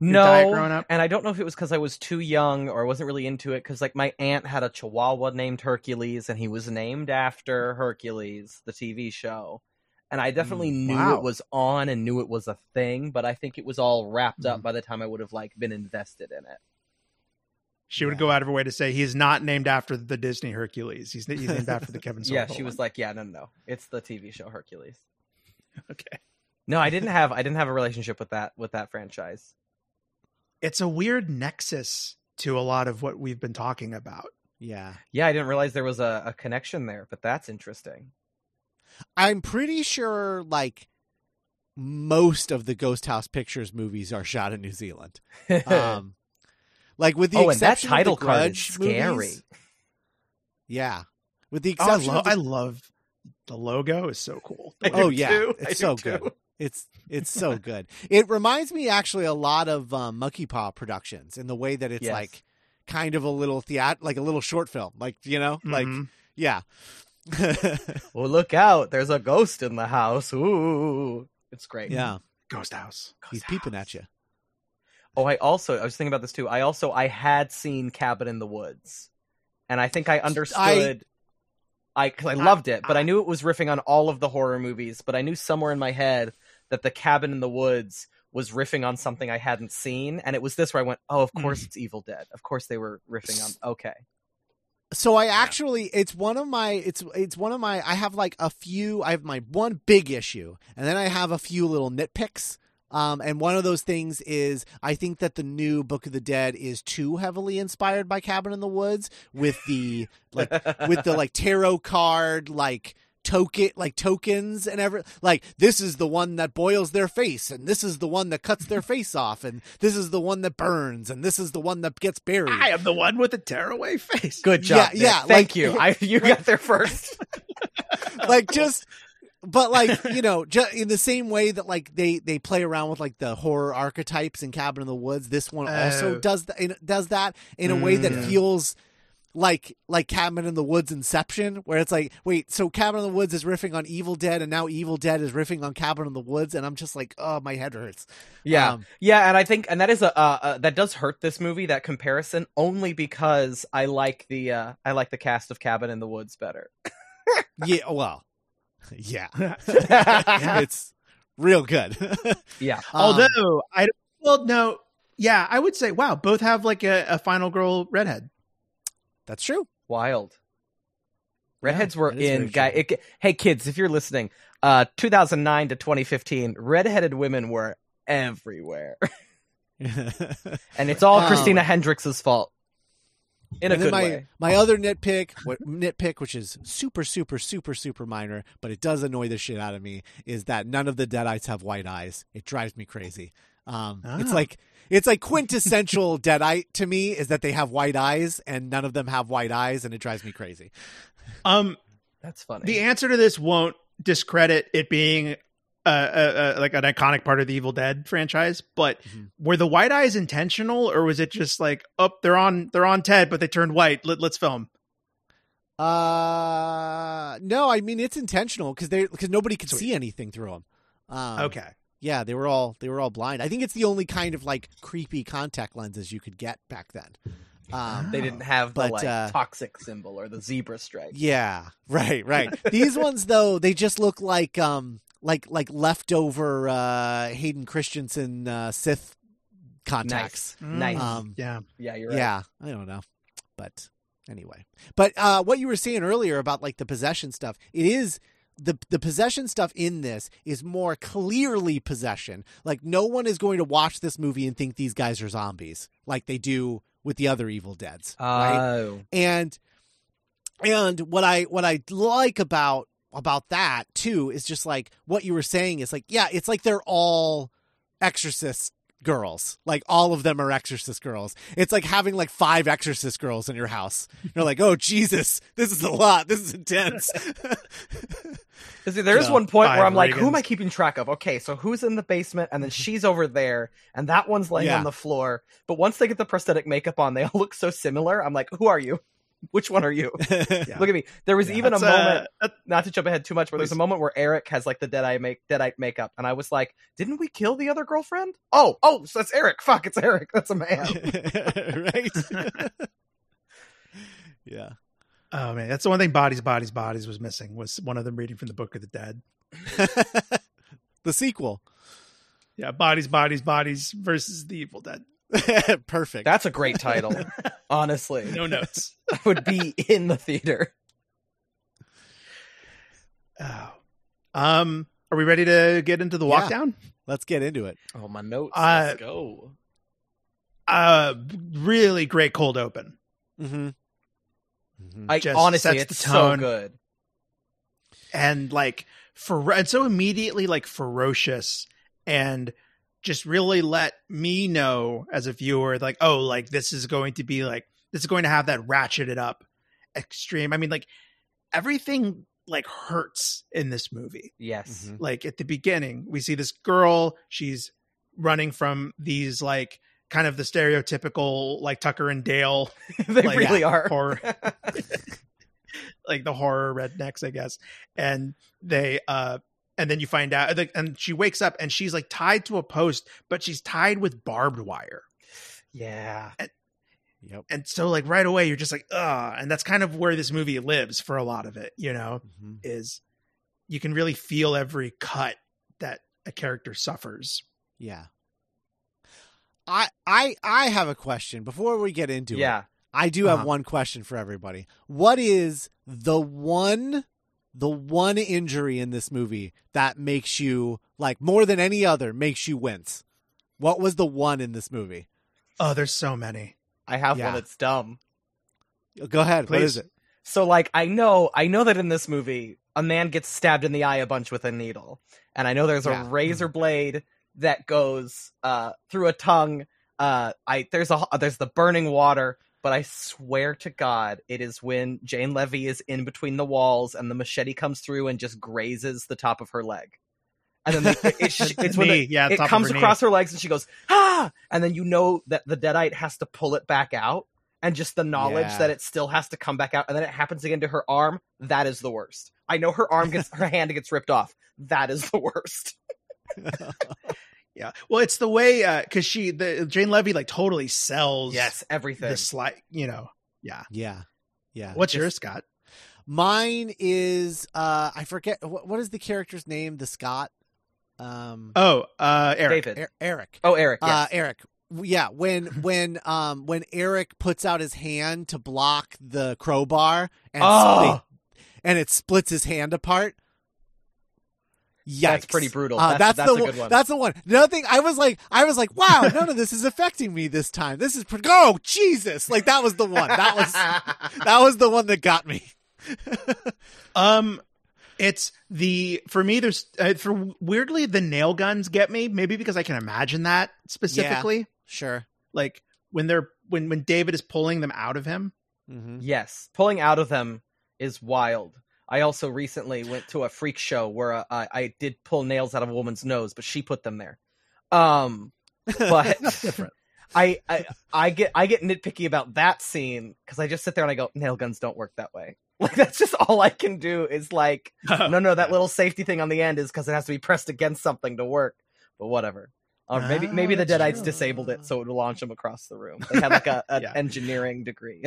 no, and I don't know if it was because I was too young or I wasn't really into it. Because like my aunt had a Chihuahua named Hercules, and he was named after Hercules, the TV show and I definitely mm, knew wow. it was on and knew it was a thing, but I think it was all wrapped up mm. by the time I would have like been invested in it. She would go out of her way to say he's not named after the Disney Hercules. He's, he's named after the Kevin yeah, she was like, "Yeah, no, no, no, it's the TV show Hercules." Okay. No, I didn't have I didn't have a relationship with that with that franchise. It's a weird nexus to a lot of what we've been talking about. Yeah. Yeah, I didn't realize there was a, a connection there, but that's interesting. I'm pretty sure like most of the Ghost House Pictures movies are shot in New Zealand. Um, like with the oh, exception and that title of the card is scary. Movies, yeah, with the exception, oh, I, lo- the... I, love the logo is so cool. oh yeah, too. it's I so good. It's it's so good. It reminds me actually a lot of um, Monkey Paw Productions in the way that it's yes. like kind of a little theat like a little short film, like you know, mm-hmm. like yeah. Well, look out! There's a ghost in the house. Ooh, it's great. Yeah, ghost house. Ghost He's house. peeping at you. Oh, I also I was thinking about this too. I also I had seen Cabin in the Woods, and I think I understood. I because I, I, loved it, but I, I knew it was riffing on all of the horror movies. But I knew somewhere in my head that the Cabin in the Woods was riffing on something I hadn't seen, and it was this where I went, "Oh, of course mm. it's Evil Dead. Of course they were riffing on." Okay, so I actually it's one of my it's it's one of my I have like a few I have my one big issue and then I have a few little nitpicks. Um, and one of those things is I think that the new Book of the Dead is too heavily inspired by Cabin in the Woods with the like with the like tarot card like token like tokens and every like this is the one that boils their face and this is the one that cuts their face off and this is the one that burns and this is the one that gets buried. I am the one with the tearaway face. Good job. Yeah, yeah, Thank like- you. I you got there first. like just but like you know just in the same way that like they they play around with like the horror archetypes in cabin in the woods this one also Oh. does that in, does that in a way that Mm. feels like like cabin in the woods inception where it's like wait so cabin in the woods is riffing on evil dead and now evil dead is riffing on cabin in the woods and i'm just like oh my head hurts Yeah, Um, yeah, and I think, and that is a uh, uh, that does hurt this movie. That comparison, only because I like the uh, I like the cast of Cabin in the Woods better. yeah well yeah it's real good Yeah, Um, Although I don't- well no yeah I would say wow both have like a, a final girl redhead. That's true wild. Redheads Yeah, were in guy. It, hey kids, if you're listening, uh, 2009 to 2015, redheaded women were everywhere, and it's all Um, Christina Hendricks' fault. In a good my way. my other nitpick, what nitpick, which is super, super, super, super minor, but it does annoy the shit out of me, is that none of the Deadites have white eyes. It drives me crazy. Um, It's Ah. like it's like quintessential Deadite to me is that they have white eyes and none of them have white eyes, and it drives me crazy. Um That's funny. the answer to this won't discredit it being uh, uh, uh, like an iconic part of the Evil Dead franchise, but Mhm. were the white eyes intentional, or was it just like, oh, they're on they're on Ted, but they turned white? Let, let's film. Uh, no, I mean it's intentional because they because nobody could Sweet. see anything through them. Um, okay, Yeah, they were all they were all blind. I think it's the only kind of like creepy contact lenses you could get back then. Um, they didn't have the But, like uh, toxic symbol or the zebra stripe. Yeah, right, right. These ones though, they just look like um like like leftover uh Hayden Christensen uh Sith contacts. Nice. Nice. Um yeah. yeah, you're right. yeah, I don't know. But anyway. But uh what you were saying earlier about like the possession stuff, it is the the possession stuff in this is more clearly possession. Like no one is going to watch this movie and think these guys are zombies like they do with the other Evil Deads. right? Oh, and and what i what i like about about that too is just like what you were saying is like yeah it's like they're all exorcist girls like all of them are exorcist girls it's like having like five exorcist girls in your house you're like oh jesus this is a lot this is intense See, there's So, one point where I'm like, who am I keeping track of? Okay, so who's in the basement, and then she's over there, and that one's laying Yeah. on the floor. But once they get the prosthetic makeup on, they all look so similar. I'm like, who are you? Which one are you? yeah. Look at me. There was Yeah. even a That's, uh, moment, that- not to jump ahead too much, but there's a moment where Eric has like the dead eye make deadite makeup, and I was like, didn't we kill the other girlfriend? Oh, oh, so that's Eric. Fuck, it's Eric. That's a man. right yeah oh man, that's the one thing. Bodies, bodies, bodies was missing. Was one of them reading from the Book of the Dead? the sequel Yeah, bodies, bodies, bodies versus the Evil Dead. perfect That's a great title. Honestly, No notes. I would be in the theater. oh. Um, are we ready to get into the Yeah. walk down? let's get into it Oh, my notes. Uh, Let's go. Uh, really great cold open. mm-hmm. Mm-hmm. I just honestly, sets the it's so tone. good. and like for and so immediately like ferocious and just really let me know as a viewer like oh like this is going to be like this is going to have that ratcheted up extreme i mean like everything like hurts in this movie Yes. Mhm. like at the beginning we see this girl she's running from these like kind of the stereotypical like tucker and dale they Like, really yeah, are. horror like the horror rednecks i guess and they uh and then you find out and she wakes up and she's like tied to a post but she's tied with barbed wire yeah. yep and so like right away you're just like uh and that's kind of where this movie lives for a lot of it you know Mhm. is you can really feel every cut that a character suffers Yeah. I I I have a question before we get into it. Yeah. I do have Uh-huh. one question for everybody. What is the one the one injury in this movie that makes you like more than any other makes you wince? What was the one in this movie? Oh, there's so many. I have Yeah. one that's dumb. Go ahead. What Please. is it? So like I know I know that in this movie a man gets stabbed in the eye a bunch with a needle. And I know there's a Yeah. razor blade that goes uh through a tongue. Uh I there's a there's the burning water, but I swear to god it is when Jane Levy is in between the walls and the machete comes through and just grazes the top of her leg. And then the, it, it, it's when the, yeah, it comes her knee. across her legs and she goes ah and then you know that the deadite has to pull it back out and just the knowledge Yeah. that it still has to come back out and then it happens again to her arm that is the worst i know her arm gets her hand gets ripped off that is the worst Yeah. Well, it's the way because she the Jane Levy like totally sells yes everything the slight. You know. Yeah. Yeah. Yeah. What's Just- yours, Scott? Mine is uh I forget what, what is the character's name? The Scott. Um Oh, uh, Eric. david Er- Eric. oh eric yes. Uh Eric. Yeah, when when um when Eric puts out his hand to block the crowbar and Oh! split, and it splits his hand apart. Yikes. That's pretty brutal. Uh, That's- that's the a good one. That's the one. Another thing, I was like, I was like, wow, none of this is affecting me this time. This is pretty. Oh Jesus! Like that was the one. That was that was the one that got me. Um, it's the for me. There's uh, for weirdly the nail guns get me. Maybe because I can imagine that specifically. Sure. Like when they're when when David is pulling them out of him. Mm-hmm. yes pulling out of them is wild i also recently went to a freak show where uh, I, I did pull nails out of a woman's nose but she put them there um but Different. I, I I get I get nitpicky about that scene because I just sit there and I go nail guns don't work that way. Like that's just all I can do is like no no that little safety thing on the end is because it has to be pressed against something to work. But whatever. Or maybe Ah, maybe the that's Deadites true. disabled it so it would launch them across the room. They had like a an Yeah. engineering degree.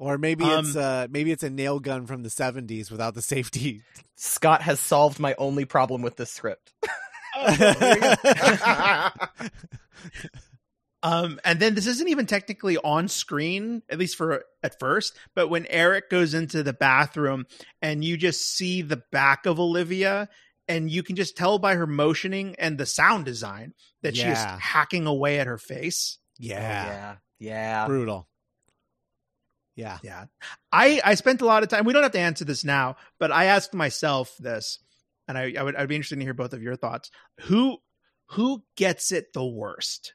Or maybe Um, it's uh maybe it's a nail gun from the seventies without the safety. Scott has solved my only problem with this script. Oh, there you go. Um, and then this isn't even technically on screen, at least for at first. But when Eric goes into the bathroom and you just see the back of Olivia, and you can just tell by her motioning and the sound design that she is hacking away at her face. yeah. yeah. Yeah. Brutal. Yeah. Yeah, I I spent a lot of time. We don't have to answer this now, but I asked myself this, and I, I would I'd be interested to hear both of your thoughts. Who who gets it the worst?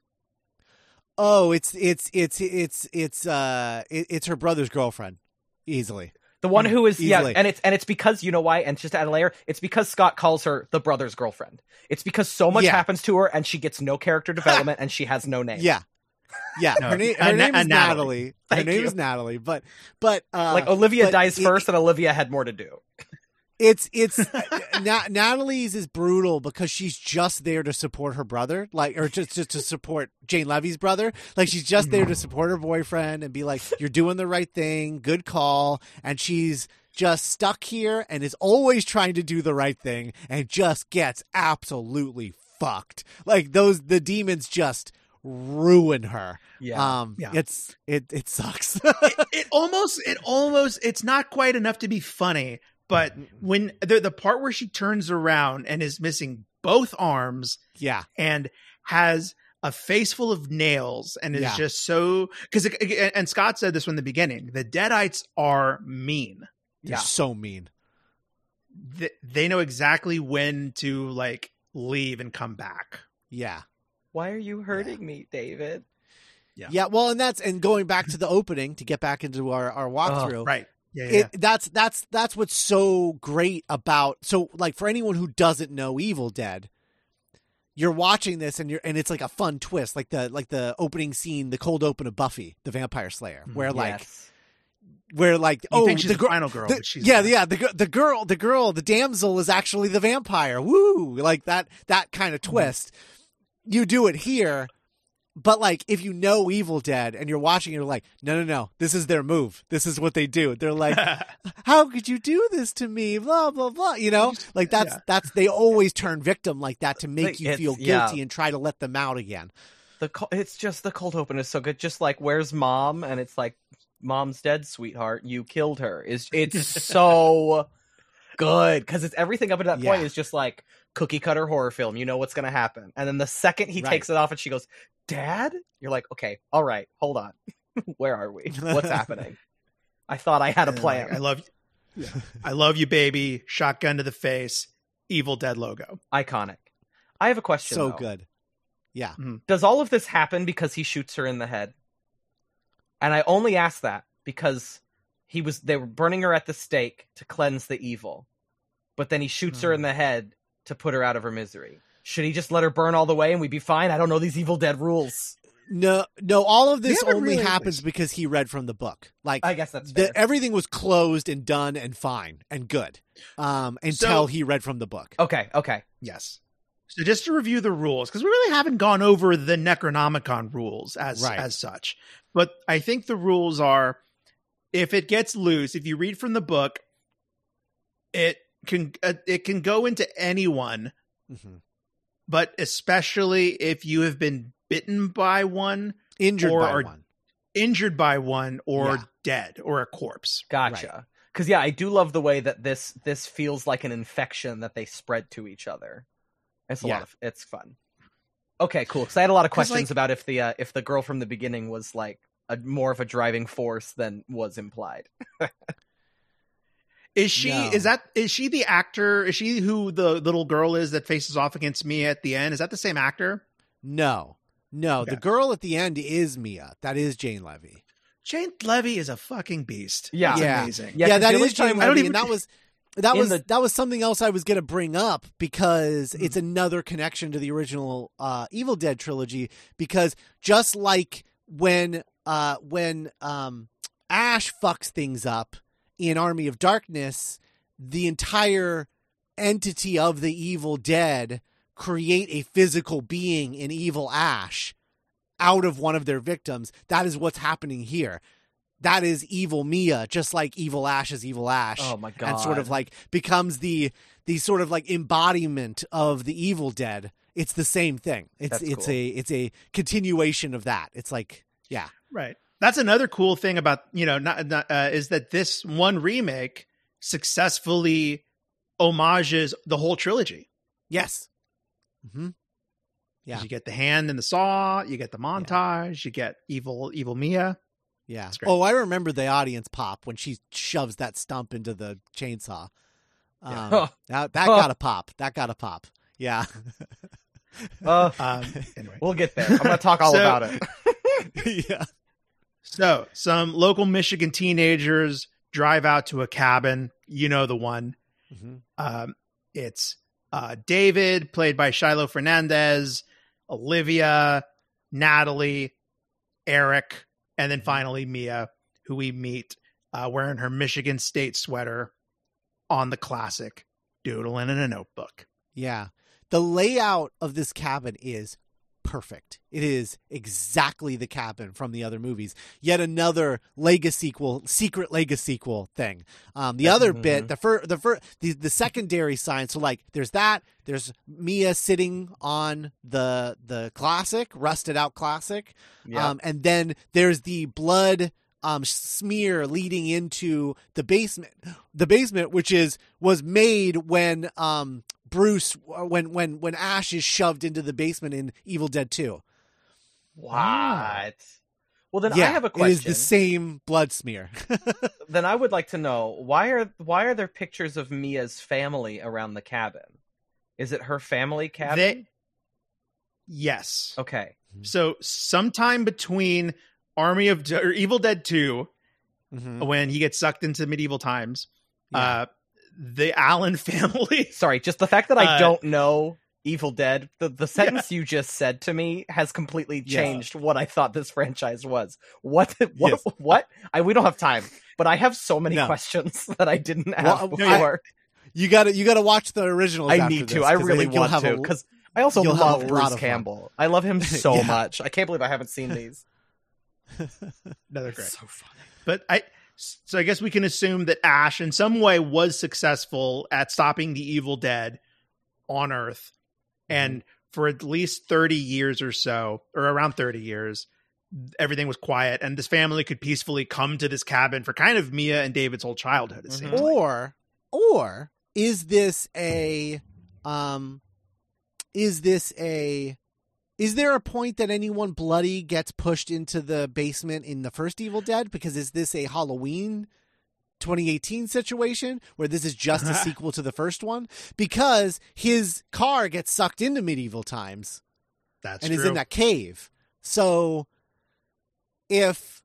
Oh, it's it's it's it's it's uh it, it's her brother's girlfriend, easily. The one who is yeah, and it's and it's because you know why, and just to add a layer, it's because Scott calls her the brother's girlfriend. It's because so much Yeah. happens to her, and she gets no character development, and she has no name. Yeah. Yeah, No, her name uh, her Na- name uh, is Natalie. Natalie. Her name you. is Natalie, but but uh like Olivia but dies it- first, and Olivia had more to do. it's it's Na- Natalie's is brutal because she's just there to support her brother, like or just just to support Jane Levy's brother. Like she's just there to support her boyfriend and be like, "You're doing the right thing, good call." And she's just stuck here and is always trying to do the right thing and just gets absolutely fucked. Like those the demons just ruin her. Yeah, Um Yeah. it's it it sucks. it, it almost it almost it's not quite enough to be funny but when the the part where she turns around and is missing both arms yeah. and has a face full of nails and is Yeah. just so because and Scott said this from the beginning the deadites are mean They're Yeah. so mean. Th- they know exactly when to like leave and come back Yeah. Why are you hurting me, David? Yeah. Yeah, well, and that's and going back to the opening to get back into our our oh, walkthrough. right yeah, yeah. It that's that's that's what's so great about so like for anyone who doesn't know Evil Dead, you're watching this and you're and it's like a fun twist, like the like the opening scene, the cold open of Buffy, the Vampire Slayer, mm, where like Yes. where like you oh think she's the the, final girl the- but she's yeah, not. yeah, the the girl, the girl, the damsel is actually the vampire. Woo! Like that, that kind of mm-hmm. twist. You do it here, but like if you know Evil Dead and you're watching, you're like, no, no, no, this is their move. This is what they do. They're like, how could you do this to me? Blah blah blah. You know, like that's Yeah. that's they always turn victim like that to make you it's- feel yeah. guilty and try to let them out again. the it's just the cold open is so good. Just like where's mom, and it's like mom's dead, sweetheart. You killed her. Is it's so good because it's everything up to that point is just like cookie cutter horror film. You know what's gonna happen, and then the second he Right. takes it off and she goes, "Dad," you're like, "Okay, all right, hold on, where are we? What's happening?" I thought I had a And, plan. like, I love you. I love you, baby. Shotgun to the face. Evil Dead logo. Iconic. I have a question. so though. good. Yeah. Mm-hmm. Does all of this happen because he shoots her in the head? And I only ask that because he was they were burning her at the stake to cleanse the evil. But then he shoots her in mm. the head to put her out of her misery. Should he just let her burn all the way and we'd be fine? I don't know these Evil Dead rules. No, no. All of this only really- happens because he read from the book. Like I guess that's fair. the, everything was closed and done and fine and good um, until So- he read from the book. okay, okay. Yes. So just to review the rules, because we really haven't gone over the Necronomicon rules as Right. as such. But I think the rules are if it gets loose, if you read from the book, it can uh, it can go into anyone, Mhm. but especially if you have been bitten by one, Injured Or by one. injured by one, or Yeah. dead or a corpse. Gotcha. Because yeah, I do love the way that this this feels like an infection that they spread to each other. It's a Yeah. lot of it's fun. Okay, cool. Because I had a lot of questions like- about if the uh, if the girl from the beginning was like a more of a driving force than was implied. Is she No. is that is she the actor? Is she who the little girl is that faces off against me at the end? Is that the same actor? No, no. Okay. The girl at the end is Mia. That is Jane Levy. Jane Levy is a fucking beast. Yeah. It's Yeah. amazing. Yeah, Yeah, 'cause that the Jane time- I don't even- and that was that was the- that was something else I was going to bring up because Mhm. it's another connection to the original uh, Evil Dead trilogy. Because just like when uh, when um, Ash fucks things up in Army of Darkness, the entire entity of the Evil Dead create a physical being in Evil Ash out of one of their victims. That is what's happening here. That is evil Mia, just like evil Ash is evil Ash. Oh my god! And sort of like becomes the the sort of like embodiment of the evil dead. It's the same thing. It's That's it's cool. a it's a continuation of that. It's like yeah. Right. That's another cool thing about you know not, not uh, is that this one remake successfully homages the whole trilogy. Yes. hmm 'Cause Yeah. You get the hand and the saw. You get the montage. You get evil evil Mia. Yeah. Oh, I remember the audience pop when she shoves that stump into the chainsaw. Um, Yeah. that that got a pop. That got a pop. Yeah. Uh, Um, anyway. we'll get there. I'm gonna talk all So- about it. yeah. So, some local Michigan teenagers drive out to a cabin. You know the one. Mhm. Um, it's uh, David, played by Shiloh Fernandez, Olivia, Natalie, Eric, and then finally Mia, who we meet uh, wearing her Michigan State sweater on the classic, doodling in a notebook. Yeah. The layout of this cabin is perfect. It is exactly the cabin from the other movies. Yet another legacy sequel, secret legacy sequel thing. Um, the other Mhm. bit, the fir- the fir- the the secondary sign. So like, there's that. There's Mia sitting on the the classic, rusted out classic. Yeah. Um, and then there's the blood um, smear leading into the basement. The basement, which is was made when um, Bruce, when when when Ash is shoved into the basement in Evil Dead Two. what? Well, then yeah, I have a question. is the same blood smear. then I would like to know why are why are there pictures of Mia's family around the cabin? Is it her family cabin? They- yes. Okay. So, sometime between Army of or Evil Dead 2 Mhm. when he gets sucked into medieval times. Yeah. Uh, the Allen family. Sorry, just the fact that I Uh, don't know Evil Dead, the, the sentence you just said to me has completely Yeah. changed what I thought this franchise was. What? What? Yes. What? I we don't have time, but I have so many No. questions that I didn't have Well, before. you got to you got to watch the original. I need to. this, I really you'll want have to because I also love Bruce of fun. Campbell. I love him so Yeah. much. I can't believe I haven't seen these. No, they're great. So funny. But I so I guess we can assume that Ash in some way was successful at stopping the evil dead on Earth. And for at least 30 years or so, or around 30 years, everything was quiet and this family could peacefully come to this cabin for kind of Mia and David's whole childhood. It Mhm. seems or or is this a um is this a is there a point that anyone bloody gets pushed into the basement in the first Evil Dead? Because is this a Halloween 2018 situation where this is just a sequel to the first one? Because his car gets sucked into medieval times That's and true. is in that cave. So if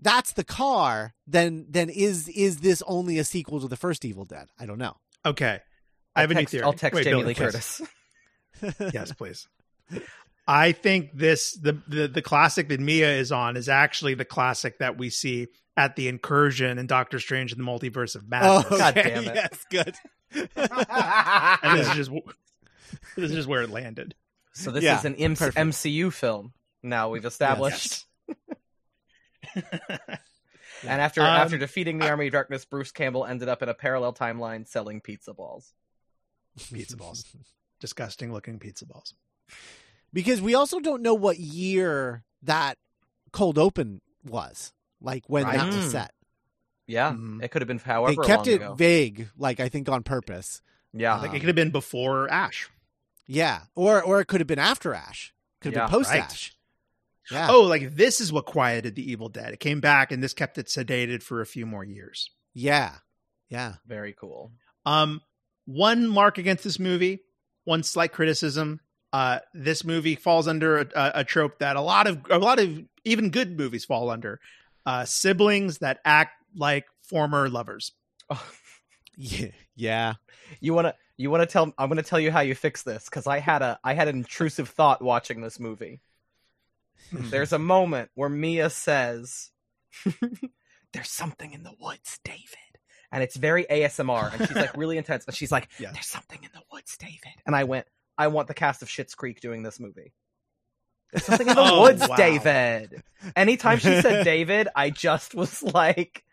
that's the car, then then is is this only a sequel to the first Evil Dead? I don't know. okay. I I'll have a new theory. I'll text Wait, Jamie Billy, Lee please. Curtis. yes, please. I think this the, the the classic that Mia is on is actually the classic that we see at the incursion in Doctor Strange in the Multiverse of Madness. God damn it. Yes, good. and this is just this is just where it landed. So this Yeah, is an MC- MCU film. Now we've established. And after Um, after defeating the Army of Darkness, Bruce Campbell ended up in a parallel timeline selling pizza balls. Pizza balls. Disgusting looking pizza balls. Because we also don't know what year that cold open was, like when Right. that was Mm. set. Yeah, Mhm. it could have been however they kept long it ago. vague, like I think on purpose. yeah, Like Um, it could have been before Ash. Yeah, or or it could have been after Ash. Could have Yeah, been post right. Ash. Yeah. Oh, like this is what quieted the Evil Dead. It came back and this kept it sedated for a few more years. Yeah. Yeah. very cool. Um, one mark against this movie, one slight criticism. Uh, this movie falls under a, a, trope that a lot of a lot of even good movies fall under. Uh, siblings that act like former lovers. Yeah. Yeah. You wanna you wanna tell? I'm gonna tell you how you fix this because I had a I had an intrusive thought watching this movie. There's a moment where Mia says, "There's something in the woods, David," and it's very ASMR, and she's like really intense, and she's like, Yeah. "There's something in the woods, David," and I went, "I want the cast of Schitt's Creek doing this movie." There's something in the Oh, woods, wow. David. Anytime she said David, I just was like,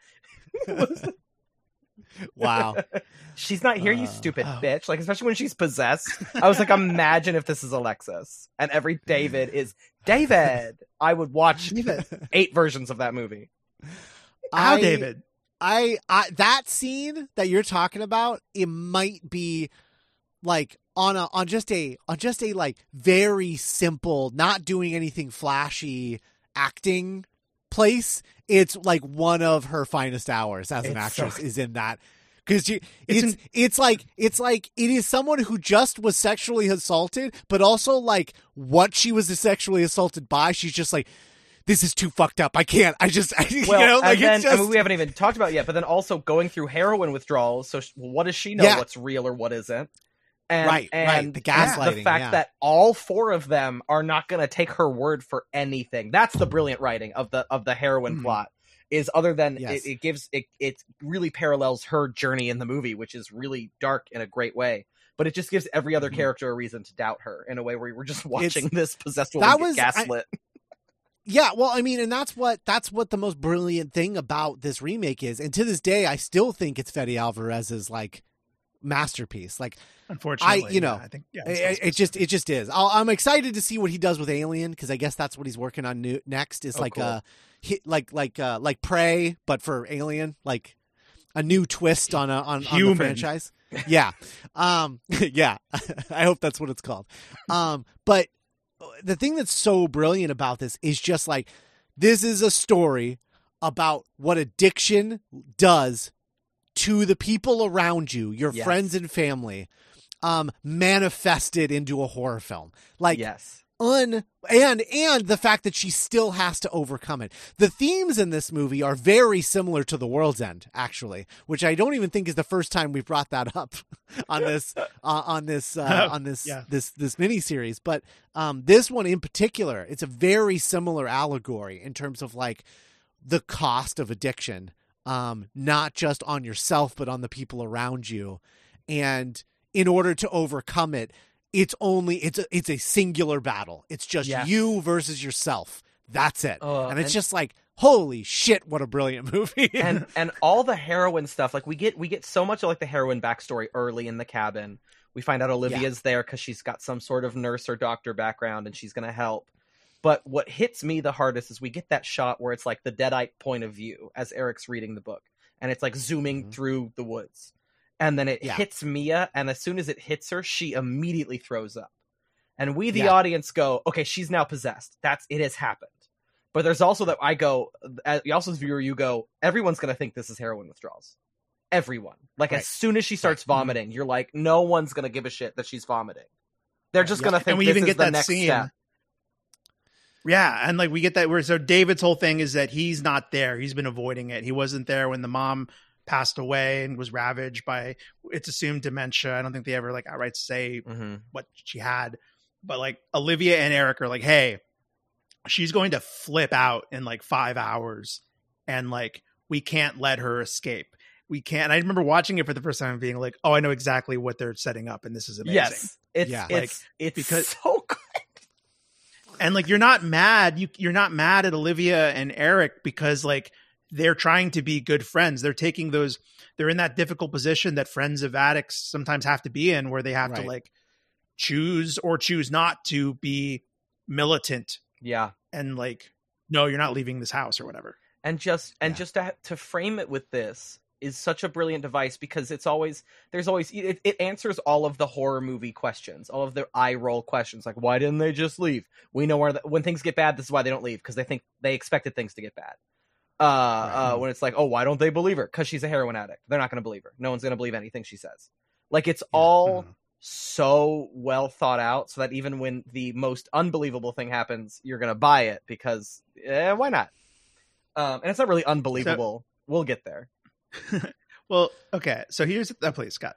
Wow. She's not here, you Uh, stupid oh. bitch. Like, especially when she's possessed. I was like, imagine if this is Alexis and every David is David. I would watch eight versions of that movie. How, I- David? I, I that scene that you're talking about, it might be like on a on just a on just a like very simple, not doing anything flashy acting place. It's like one of her finest hours as an It's so- actress is in that. Because you, It's it's an- it's like it's like it is someone who just was sexually assaulted, but also like what she was sexually assaulted by. She's just like, this is too fucked up. I can't. I just, you Well, know, like and then it's just I mean, we haven't even talked about it yet, but then also going through heroin withdrawals. So, sh- what does she know? Yeah. What's real or what isn't? And, Right, and right, the gaslighting. the fact yeah. that all four of them are not going to take her word for anything. That's the brilliant writing of the of the heroin Mhm. plot. Is other than Yes. it, it gives it it really parallels her journey in the movie, which is really dark in a great way. But it just gives every other Mhm. character a reason to doubt her in a way where we're just watching this possessed that was- get I- gaslit. Yeah, well, I mean, and that's what that's what the most brilliant thing about this remake is. And to this day, I still think it's Fede Alvarez's like masterpiece. Like Unfortunately, I you know, yeah, I think yeah, it, it just it just is. I'll, I'm excited to see what he does with Alien because I guess that's what he's working on new, next. Is Oh, like cool. a hit like like uh like Prey, but for Alien, like a new twist on a on, on the franchise. Yeah, um, yeah. I hope that's what it's called. Um, but the thing that's so brilliant about this is just like this is a story about what addiction does to the people around you, your Yes. friends and family, um, manifested into a horror film. Like yes. un and and the fact that she still has to overcome it. The themes in this movie are very similar to The World's End, actually, which I don't even think is the first time we've brought that up on this uh, on this uh, on this Yeah. this this miniseries. But um, this one in particular, it's a very similar allegory in terms of like the cost of addiction, um, not just on yourself but on the people around you, and in order to overcome it it's only it's a, it's a singular battle. It's just you versus yourself. That's it. Uh, and it's and- just like holy shit, what a brilliant movie. and and all the heroin stuff like we get we get so much of like the heroin backstory early in the cabin we find out olivia's there because she's got some sort of nurse or doctor background and she's going to help but what hits me the hardest is we get that shot where it's like the deadite point of view as eric's reading the book and it's like zooming Mhm. through the woods and then it Yeah. hits Mia, and as soon as it hits her, she immediately throws up. And we, the Yeah. audience, go, okay, she's now possessed. That's it has happened. But there's also that I go, as also as viewer, you go, everyone's gonna think this is heroin withdrawals. Everyone, like Right. as soon as she starts Right. Mhm. vomiting, you're like, no one's gonna give a shit that she's vomiting. They're just Yeah. gonna think and we this even is get the that next scene. step. Yeah, and like we get that where so David's whole thing is that he's not there. He's been avoiding it. He wasn't there when the mom passed away and was ravaged by it's assumed dementia. I don't think they ever like outright say hmm what she had. But like Olivia and Eric are like, hey, she's going to flip out in like five hours. And like we can't let her escape. We can't. I remember watching it for the first time and being like, oh, I know exactly what they're setting up, and this is amazing. Yes, it's Yeah. it's it's because- so. And like you're not mad you you're not mad at Olivia and Eric because like they're trying to be good friends they're taking those they're in that difficult position that friends of addicts sometimes have to be in where they have Right. to like choose or choose not to be militant Yeah. and like no you're not leaving this house or whatever and just and Yeah. just to, to frame it with this is such a brilliant device because it's always there's always it, it answers all of the horror movie questions all of the eye roll questions like why didn't they just leave? We know where the, when things get bad this is why they don't leave because they think they expected things to get bad. Uh, uh when it's like oh why don't they believe her? Because she's a heroin addict. They're not going to believe her. No one's going to believe anything she says. Like it's all Mhm. so well thought out so that even when the most unbelievable thing happens you're going to buy it because eh, why not? Um, and it's not really unbelievable. We'll get there well okay so here's oh, please Scott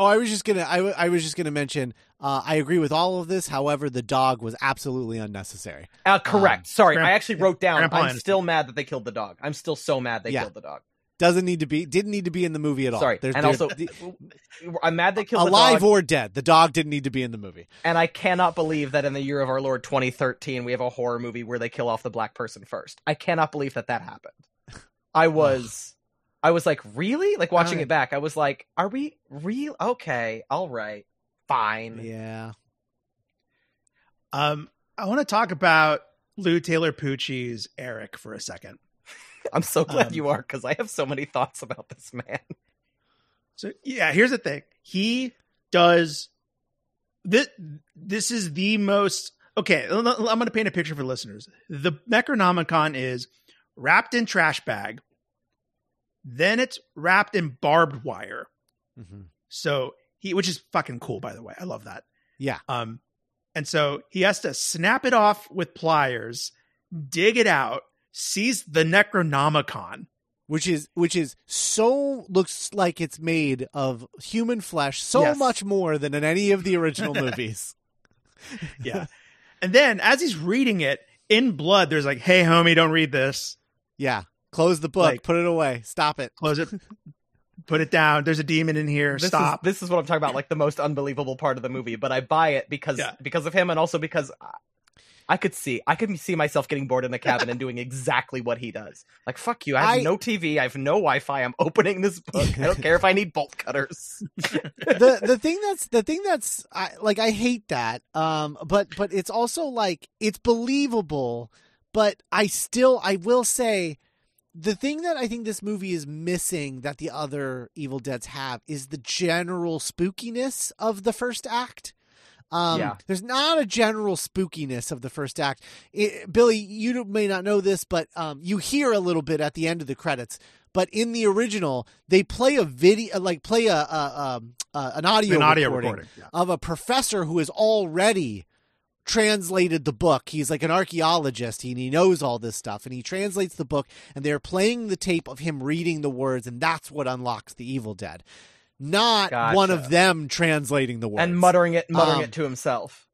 Oh, I was just gonna. I, w- I was just gonna mention. Uh, I agree with all of this. However, the dog was absolutely unnecessary. uh, correct sorry Grandpa- i actually wrote down Grandpa i'm understood. still mad that they killed the dog i'm still so mad they Yeah. killed the dog Doesn't need to be. Didn't need to be in the movie at all. sorry There's- and there's- also the- i'm mad they killed the alive dog or dead, the dog didn't need to be in the movie. and i cannot believe that in the year of our lord 2013 we have a horror movie where they kill off the black person first i cannot believe that that happened i was i was like really like watching Alright. it back i was like are we real okay all right fine Yeah. um I want to talk about Lou Taylor Pucci's Eric for a second i'm so glad Um, you are because i have so many thoughts about this man So yeah, here's the thing. He does this. This is the most okay. I'm going to paint a picture for listeners. The Necronomicon is wrapped in trash bag, then it's wrapped in barbed wire. hmm So he, which is fucking cool, by the way. I love that. Yeah. Um, and so he has to snap it off with pliers, dig it out, sees the Necronomicon. Which is which is so looks like it's made of human flesh so Yes. much more than in any of the original movies. Yeah. and then as he's reading it in blood, there's like, hey, homie, don't read this. Yeah. Close the book. Like- put it away. Stop it. Close it. Put it down. There's a demon in here. this Stop. Is, this is what I'm talking about, like the most unbelievable part of the movie. But I buy it because Yeah. because of him, and also because I, I could see I could see myself getting bored in the cabin and doing exactly what he does. Like fuck you, I have I- no TV, I have no Wi-Fi. I'm opening this book. I don't care if I need bolt cutters. the the thing that's the thing that's I, like I hate that. Um, but but it's also like it's believable. But I still I will say the thing that I think this movie is missing that the other Evil Deads have is the general spookiness of the first act. Um, Yeah. There's not a general spookiness of the first act. It, Billy, you may not know this, but um, you hear a little bit at the end of the credits. But in the original, they play a video, like play a, a, um, uh, an audio, An audio recording, recording. Yeah. of a professor who is already translated the book. He's like an archaeologist and he knows all this stuff and he translates the book and they're playing the tape of him reading the words and that's what unlocks the Evil Dead. Not one of them translating the words. and muttering it muttering Um, it to himself.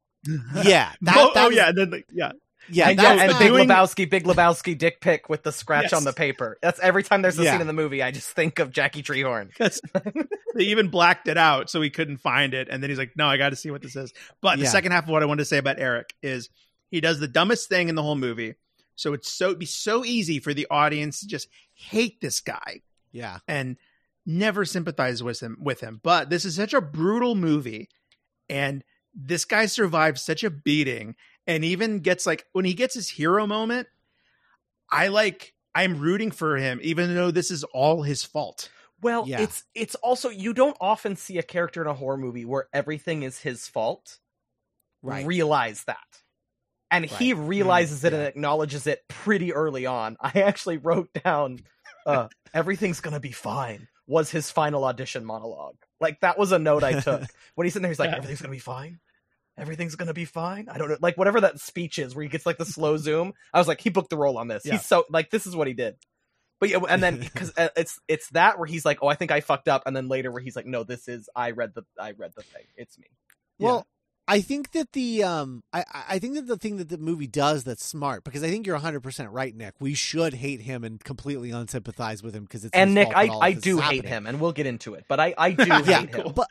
Yeah. That, oh, that oh, was- yeah. Then, like, yeah. Yeah. and, yeah, and Big doing- Lebowski, Big Lebowski dick pic with the scratch Yes. on the paper. That's every time there's a Yeah. scene in the movie, I just think of Jackie Treehorn. They even blacked it out so he couldn't find it. And then he's like, no, I got to see what this is. But the second half of what I wanted to say about Eric is he does the dumbest thing in the whole movie. So it's so it'd be so easy for the audience to just hate this guy yeah. and never sympathize with him with him. But this is such a brutal movie, and this guy survives such a beating, and even gets like when he gets his hero moment, I like I'm rooting for him, even though this is all his fault. Well, Yeah. it's it's also you don't often see a character in a horror movie where everything is his fault. Right. Realize that. And he Right. realizes it and acknowledges it pretty early on. I actually wrote down uh everything's gonna be fine was his final audition monologue. Like that was a note I took. when he's sitting there, he's like, Yeah. Everything's gonna be fine. Everything's gonna be fine. I don't know, like whatever that speech is, where he gets like the slow zoom. I was like, he booked the role on this. Yeah. He's so like, this is what he did. But yeah, and then because uh, it's it's that where he's like, oh, I think I fucked up, and then later where he's like, no, this is I read the I read the thing. It's me. Well, I think that the um I I think that the thing that the movie does that's smart because I think you're 100% right Nick. We should hate him and completely unsympathize with him because it's and Nick, I I do hate him, and we'll get into it. But I I do yeah, hate him. but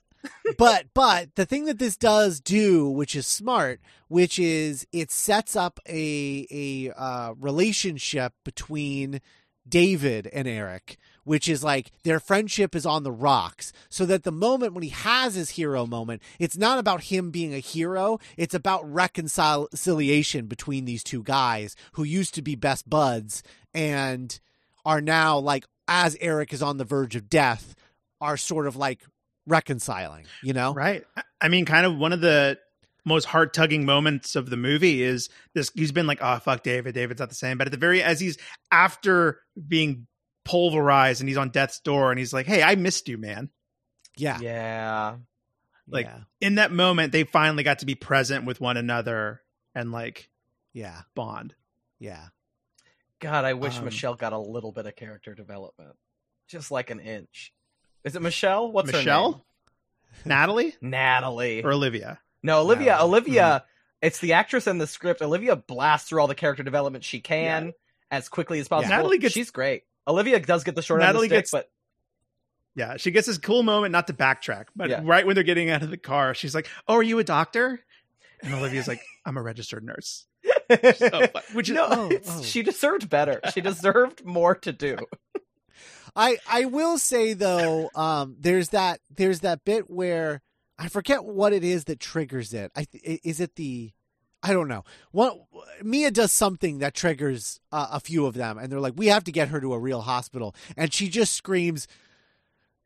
but but the thing that this does do, which is smart, which is it sets up a a uh, relationship between David and Eric, which is like their friendship is on the rocks. So that the moment when he has his hero moment, it's not about him being a hero. It's about reconciliation between these two guys who used to be best buds and are now like as Eric is on the verge of death, are sort of like reconciling, you know? Right. I- mean, kind of one of the most heart tugging moments of the movie is this. He's been like, oh, fuck David. David's not the same. But at the very, as he's after being pulverized and he's on death's door and he's like, hey, I missed you, man. Yeah. yeah, like- yeah. In that moment, they finally got to be present with one another and like Yeah. bond. Yeah. God, I wish Um, Michelle got a little bit of character development, just like an inch. Is it Michelle? What's her name? Michelle? Natalie Natalie. or Olivia? No, Olivia. Natalie. Olivia. It's the actress in the script. Olivia blasts through all the character development she can as quickly as possible. Natalie gets- She's great. Olivia does get the short Natalie end of the gets- stick, Yeah, she gets this cool moment, not to backtrack, but Yeah. right when they're getting out of the car, she's like, "Oh, are you a doctor?" And Olivia's like, "I'm a registered nurse." but So fun. Which is no, oh, oh. she deserved better. She deserved more to do. I I will say though, um, there's that there's that bit where I forget what it is that triggers it. I is it the I don't know. What Mia does something that triggers uh, a few of them, and they're like, "We have to get her to a real hospital," and she just screams.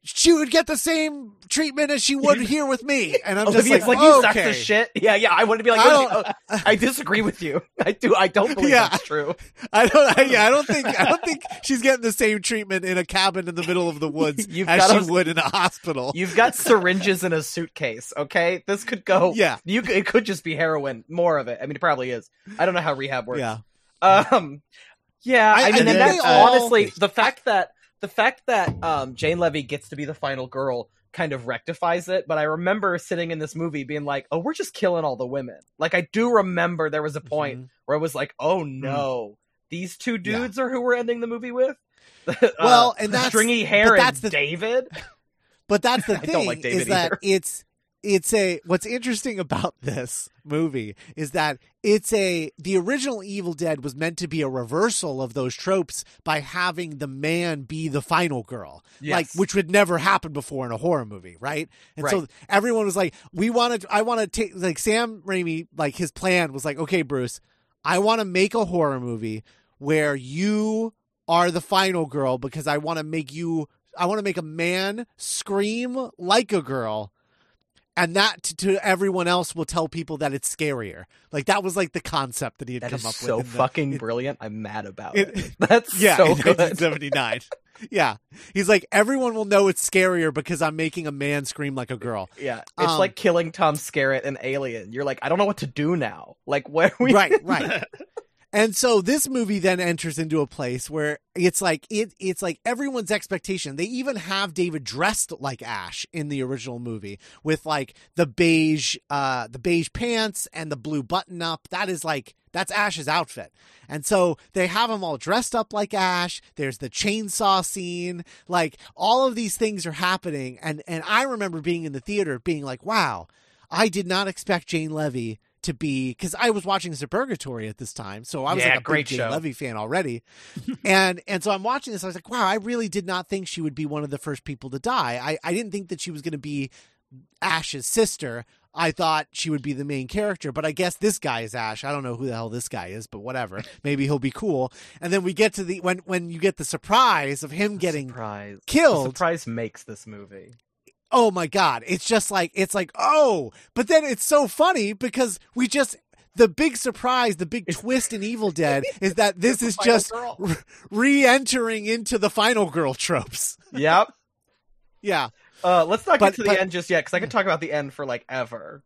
She would get the same treatment as she would here with me, and I'm just like, like, you okay. suck of shit. Yeah, yeah. I wouldn't be like, I don't- oh, I disagree with you. I do. I don't believe Yeah. that's true. I don't. I, yeah, I don't think. I don't think she's getting the same treatment in a cabin in the middle of the woods You've as got she a- would in a hospital. You've got syringes in a suitcase. Okay, this could go. Yeah. you. It could just be heroin. More of it. I mean, it probably is. I don't know how rehab works. yeah. Um, yeah, I- I, mean, and all- honestly the fact that the fact that um, Jane Levy gets to be the final girl kind of rectifies it. But I remember sitting in this movie being like, "Oh, we're just killing all the women." Like I do remember there was a point Mhm. where I was like, "Oh no, these two dudes are who we're ending the movie with." Uh, Well, and that's- stringy hair that's and the- David. But that's the I thing don't like is David that it's it's a what's interesting about this movie is that it's a the original Evil Dead was meant to be a reversal of those tropes by having the man be the final girl. Like which would never happen before in a horror movie, right? And so everyone was like, We wanted I want to take like Sam Raimi, like his plan was like, Okay, Bruce, I want to make a horror movie where you are the final girl because I want to make you I want to make a man scream like a girl and that to, to everyone else will tell people that it's scarier. Like that was like the concept that he had That come up so with. the- fucking it- brilliant. I'm mad about it- it. That's yeah, so good. 1979. yeah. He's like everyone will know it's scarier because I'm making a man scream like a girl. Yeah, it's Um, like killing Tom Skerritt in Alien. You're like, I don't know what to do now. Like, where we right, right. And so this movie then enters into a place where it's like it it's like everyone's expectation. They even have David dressed like Ash in the original movie with like the beige uh the beige pants and the blue button up. That is like that's Ash's outfit. And so they have him all dressed up like Ash. There's the chainsaw scene. Like all of these things are happening and and I remember being in the theater being like, "Wow, I did not expect Jane Levy to be because I was watching Suburgatory at this time, so I was Yeah, like a great big show. Levy fan already, and and so I'm watching this. I was like, wow, I really did not think she would be one of the first people to die. I I didn't think that she was going to be Ash's sister. I thought she would be the main character, but I guess this guy is Ash. I don't know who the hell this guy is, but whatever. Maybe he'll be cool. And then we get to the when when you get the surprise of him getting surprise. killed. The surprise makes this movie. Oh my god it's just like it's like oh but then it's so funny because we just the big surprise the big twist in evil dead is that this is just re- re-entering into the final girl tropes Yep. yeah Uh, let's not But- get to the but- end just yet because I could talk about the end for like ever.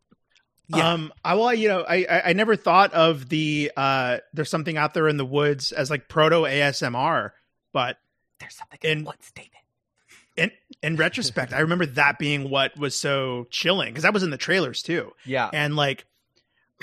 yeah Um, I well, you know, I, I I never thought of the uh, there's something out there in the woods as like proto ASMR, but There's something in in what's David. In in retrospect, I remember that being what was so chilling because that was in the trailers too, Yeah. and like.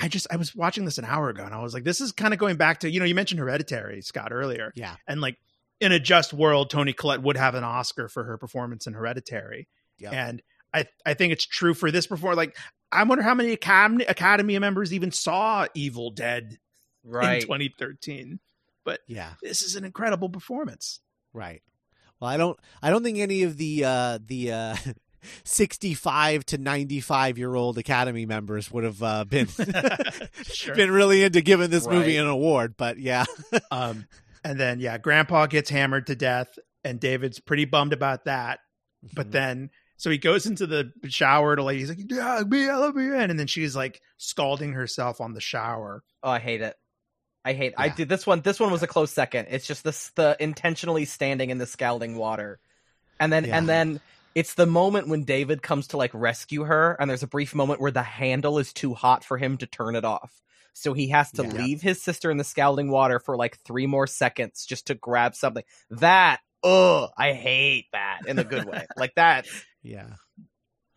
I just I was watching this an hour ago and I was like, this is kind of going back to you know you mentioned Hereditary Scott earlier yeah and like in a just world Toni Collette would have an Oscar for her performance in Hereditary Yep. and I I think it's true for this performance like I wonder how many Academy Academy members even saw Evil Dead Right. in 2013. But yeah This is an incredible performance. right well i don't i don't think any of the uh the uh 65 to 95 year old academy members would have uh, been Sure. been really into giving this movie an award but yeah Um, and then yeah, Grandpa gets hammered to death, and David's pretty bummed about that. But Mhm. then, so he goes into the shower to like, he's like, "Yeah, me, I love you," and then she's like scalding herself on the shower. Oh, I hate it. I hate. I Yeah. did this one. This one was a close second. It's just this the intentionally standing in the scalding water, and then Yeah. and then it's the moment when David comes to like rescue her, and there's a brief moment where the handle is too hot for him to turn it off, so he has to Yeah. leave his sister in the scalding water for like three more seconds just to grab something. That ugh, I hate that in a good way. like that. yeah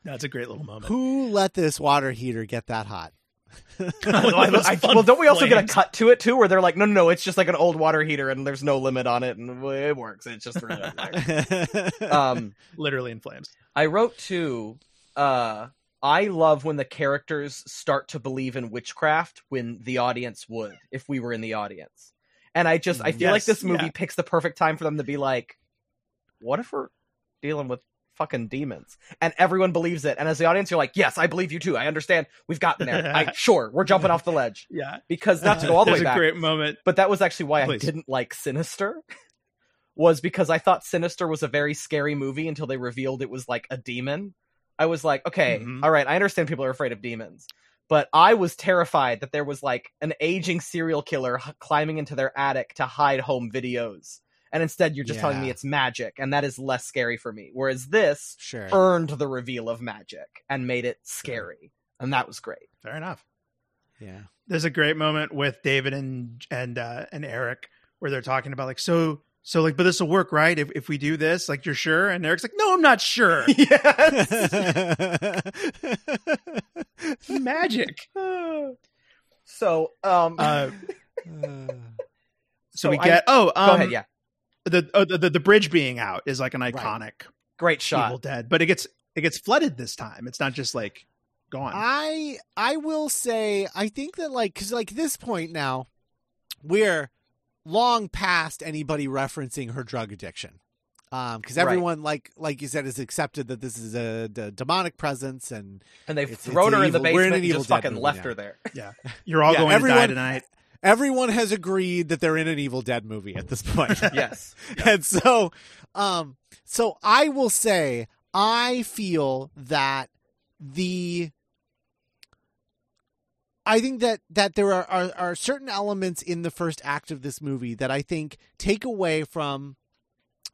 That's a great little moment. who let this water heater get that hot well, Those I- well, don't we also get a cut to it too, where they're like, no, no, no, it's just like an old water heater, and there's no limit on it, and it works. It's just um. Literally in flames. I wrote too. Uh, I love when the characters start to believe in witchcraft when the audience would, if we were in the audience. And I just, I feel like this movie yeah. picks the perfect time for them to be like, what if we're dealing with fucking demons? And everyone believes it. And as the audience, you're like, yes, I believe you too. I understand. We've gotten there. I, sure, we're jumping off the ledge. Yeah, Because not to go all the There's way a back, great moment. but that was actually why Please. I didn't like Sinister. Was because I thought Sinister was a very scary movie until they revealed it was like a demon. I was like, okay, Mhm. all right, I understand people are afraid of demons, but I was terrified that there was like an aging serial killer h- climbing into their attic to hide home videos. And instead, you're just telling me it's magic, and that is less scary for me. Whereas this sure earned the reveal of magic and made it scary, and that was great. Fair enough. yeah There's a great moment with David and and uh, and Eric where they're talking about like so so like but this will work right if if we do this like you're sure and Eric's like no I'm not sure yes. magic so, um, uh, so, So we I- get oh um, go ahead. Yeah, the, uh, the the bridge being out is like an Right. iconic great shot. Evil Dead but it gets it gets flooded this time it's not just like gone I I will say I think that like because like this point now we're long past anybody referencing her drug addiction um because Right. everyone like like you said has accepted that this is a, d- demonic presence and and they've It's- thrown it's her in the evil- we're in basement an and Evil just Dead fucking left now. her there. Yeah, you're all Yeah, going to die tonight everyone has agreed that they're in an Evil Dead movie at this point. yes. and so um so i will say i feel that the i think that that there are, are are certain elements in the first act of this movie that i think take away from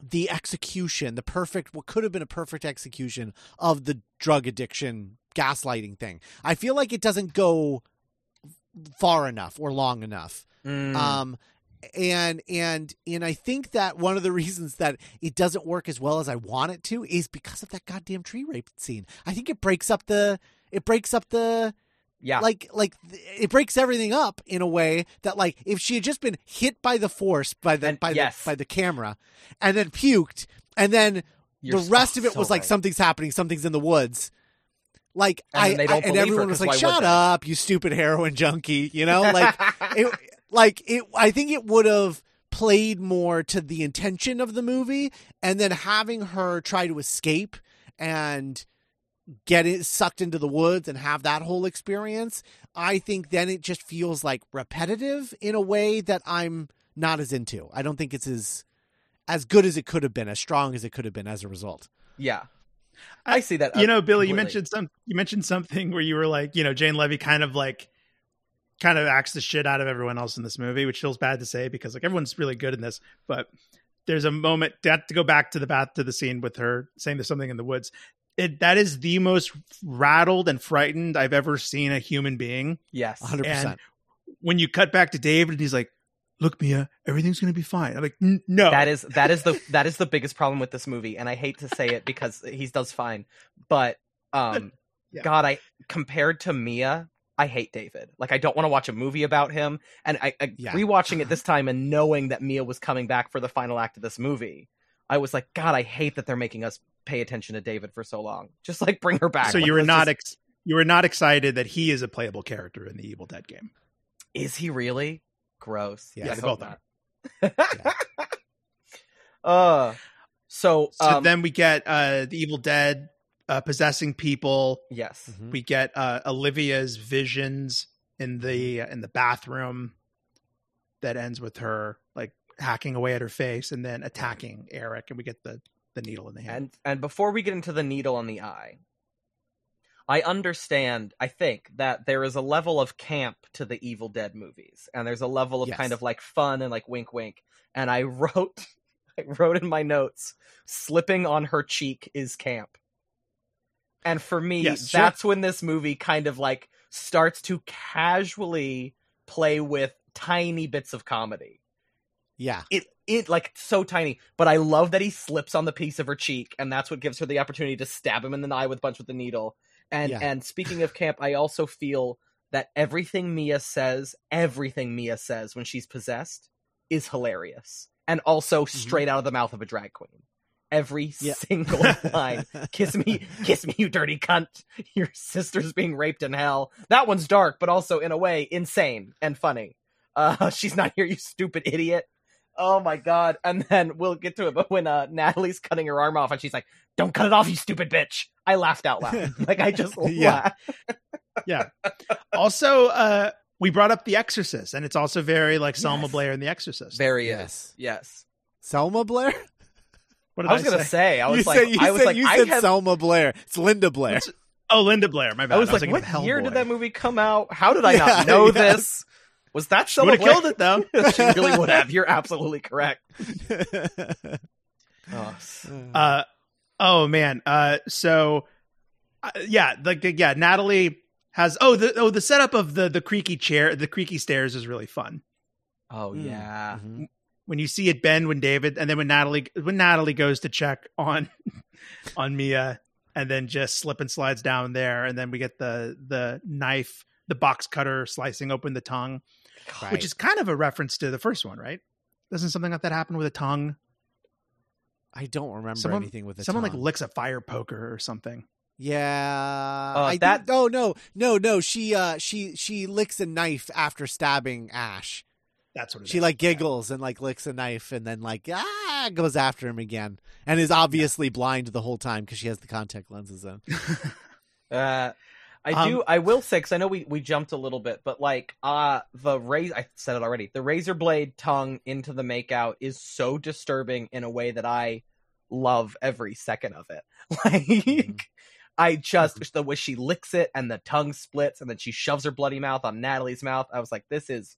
the execution the perfect what could have been a perfect execution of the drug addiction gaslighting thing i feel like it doesn't go far enough or long enough Mm. um and and and i think that one of the reasons that it doesn't work as well as i want it to is because of that goddamn tree rape scene i think it breaks up the it breaks up the yeah. like like it breaks everything up in a way that like if she had just been hit by the force by the And- by yes. the by the camera and then puked and then You're the rest so- of it so was like right. something's happening something's in the woods like And I, they don't and believe her, everyone was like shut up you stupid heroin junkie you know like it like it i think it would have played more to the intention of the movie and then having her try to escape and get it sucked into the woods and have that whole experience, I think then it just feels like repetitive in a way that I'm not as into. I don't think it's as as good as it could have been, as strong as it could have been as a result. Yeah. I see that. you know, Billy, you mentioned some you mentioned something where you were like, you know, Jane Levy kind of like kind of acts the shit out of everyone else in this movie, which feels bad to say because like everyone's really good in this, but there's a moment that to go back to the bath to the scene with her saying there's something in the woods. It, that is the most rattled and frightened I've ever seen a human being. Yes. 100%. When you cut back to David and he's like, "Look, Mia, everything's going to be fine." I'm like, "No." That is that is the that is the biggest problem with this movie, and I hate to say it because he does fine, but um, Yeah. God, I compared to Mia, I hate David. Like I don't want to watch a movie about him, and I, I Yeah. rewatching it this time and knowing that Mia was coming back for the final act of this movie, I was like, God, I hate that they're making us pay attention to David for so long. Just like bring her back. so Like, you were not just- ex- you were not excited that he is a playable character in the Evil Dead game. Is he really? Gross. Yeah, I they hope both not. uh so, So um, then we get uh the Evil Dead uh, possessing people. yes. Mhm. We get uh, Olivia's visions in the in the bathroom that ends with her like hacking away at her face and then attacking Eric, and we get the the needle in the hand. And and before we get into the needle in the eye, I understand, I think, that there is a level of camp to the Evil Dead movies. And there's a level of Yes. kind of like fun and like wink wink. And I wrote I wrote in my notes, slipping on her cheek is camp. And for me, Yes, sure. that's when this movie kind of like starts to casually play with tiny bits of comedy Yeah. it it like so tiny but i love that he slips on the piece of her cheek and that's what gives her the opportunity to stab him in the eye with a bunch with the needle and Yeah. and speaking of camp i also feel that everything mia says everything mia says when she's possessed is hilarious and also straight out of the mouth of a drag queen every Mm-hmm. Yeah. single line kiss me kiss me you dirty cunt your sister's being raped in hell that one's dark but also in a way insane and funny uh she's not here you stupid idiot oh my god and then we'll get to it but when uh natalie's cutting her arm off and she's like don't cut it off you stupid bitch i laughed out loud like i just Yeah. laughed yeah. Also, uh, we brought up The Exorcist, and it's also very like Selma Yes. Blair in The Exorcist. very Yes. is yes Selma Blair? what did i was gonna say, i was you like said, you i was said, like you i said have Selma Blair. It's Linda Blair. Oh, Linda Blair. My bad. I was like, thinking what year Hellboy. did that movie come out? How did I Yeah, not know yes. this? Was that Selma Would have killed it though. she really would have. You're absolutely correct. Oh, Uh, oh man. Uh, so uh, yeah, like yeah, Natalie has oh the oh the setup of the the creaky chair, the creaky stairs is really fun. oh Mm. yeah. Mhm. When you see it bend when David, and then when Natalie when Natalie goes to check on on Mia, and then just slip and slides down there, and then we get the the knife, the box cutter slicing open the tongue, Right. which is kind of a reference to the first one, right? Doesn't something like that happen with a tongue? I don't remember Someone- anything with the Someone tongue. like licks a fire poker or something. Yeah, Uh, I that- that. Oh no, no, no. She uh, she she licks a knife after stabbing Ash. That's what it She is. like giggles and like licks a knife and then like ah goes after him again and is obviously blind the whole time because she has the contact lenses in. Uh, I Um, do. I will say because I know we we jumped a little bit, but like uh the razor. I said it already. The razor blade tongue into the makeout is so disturbing in a way that I love every second of it. Like. Mm-hmm. I just the way she licks it and the tongue splits and then she shoves her bloody mouth on Natalie's mouth. I was like, this is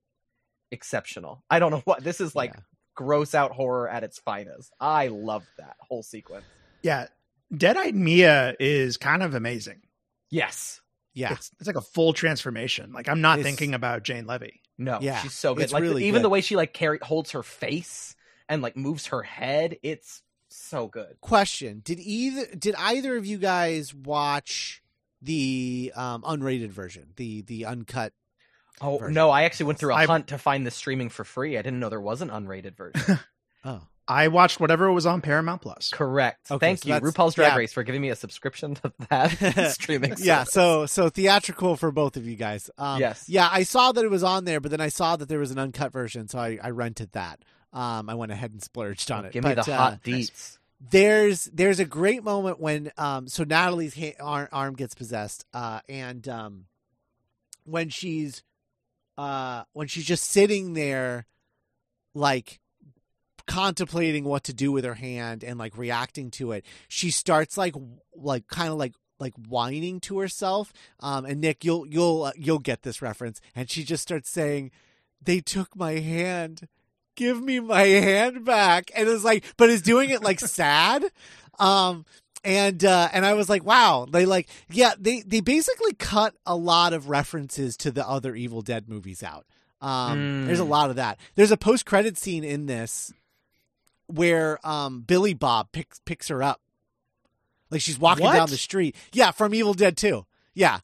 exceptional. I don't know what this is like Yeah. gross out horror at its finest. I love that whole sequence. Yeah, Dead-eyed Mia is kind of amazing. Yes. Yeah, It's, it's like a full transformation. Like I'm not It's- thinking about Jane Levy. No, Yeah, she's so good. it's Like really even good. the way she like carry holds her face and like moves her head, it's so good. question: Did either did either of you guys watch the um, unrated version, the the uncut? Oh Version. no, I actually went through a I- hunt to find this streaming for free. I didn't know there was an unrated version. Oh, I watched whatever was on Paramount Plus. Correct. Okay, Thank so you, RuPaul's Drag yeah. Race, for giving me a subscription to that streaming. yeah. So so theatrical for both of you guys. Um, Yes. Yeah, I saw that it was on there, but then I saw that there was an uncut version, so I, I rented that. Um, I went ahead and splurged on it. give me But, the uh, hot deets. there's there's a great moment when um so Natalie's ha- arm, arm gets possessed uh and um when she's uh when she's just sitting there like contemplating what to do with her hand and like reacting to it she starts like like kind of like like whining to herself um and Nick you'll you'll uh, you'll get this reference and she just starts saying they took my hand. Give me my hand back. And it's like but is doing it like sad um and uh and i was like wow. They like yeah they they basically cut a lot of references to the other evil dead movies out um Mm. there's a lot of that. There's a post-credit scene in this where um billy bob picks picks her up like she's walking What? down the street yeah from evil dead 2 yeah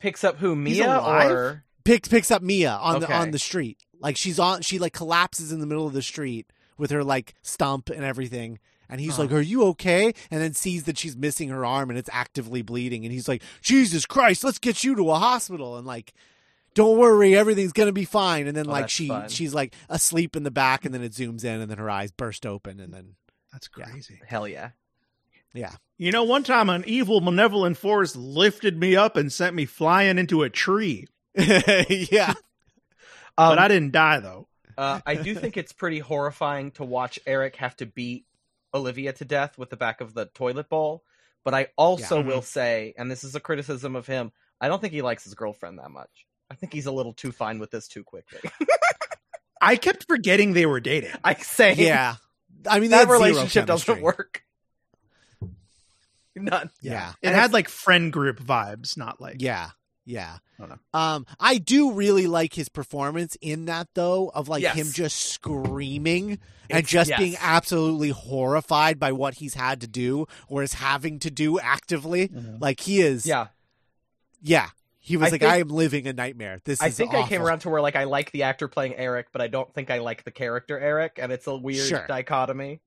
Picks up who Mia or picks picks up Mia on the on the street. Like she's on she like collapses in the middle of the street with her like stump and everything. And he's Huh. like, "Are you okay?" And then sees that she's missing her arm and it's actively bleeding. And he's like, "Jesus Christ, let's get you to a hospital." And like, "Don't worry, everything's gonna be fine." And then Oh, like she fun. she's like asleep in the back, and then it zooms in, and then her eyes burst open, and then That's Yeah. crazy. hell yeah. yeah, You know, one time an evil, malevolent force lifted me up and sent me flying into a tree, yeah, Um, but I didn't die though. uh, I do think it's pretty horrifying to watch Eric have to beat Olivia to death with the back of the toilet bowl. But I also Yeah. will say, and this is a criticism of him, I don't think he likes his girlfriend that much. I think he's a little too fine with this too quickly. I kept forgetting they were dating. I say, yeah. I mean, that relationship doesn't work. None. Yeah, It And had like friend group vibes, not like Yeah. Yeah. I don't. Um, I do really like his performance in that though, of like Yes. him just screaming and just yes. being absolutely horrified by what he's had to do or is having to do actively. Mhm. Like he is Yeah. yeah. He was I like, think- I am living a nightmare. This is awful. I is think I came around to where like I like the actor playing Eric, but I don't think I like the character Eric, and it's a weird Sure. dichotomy.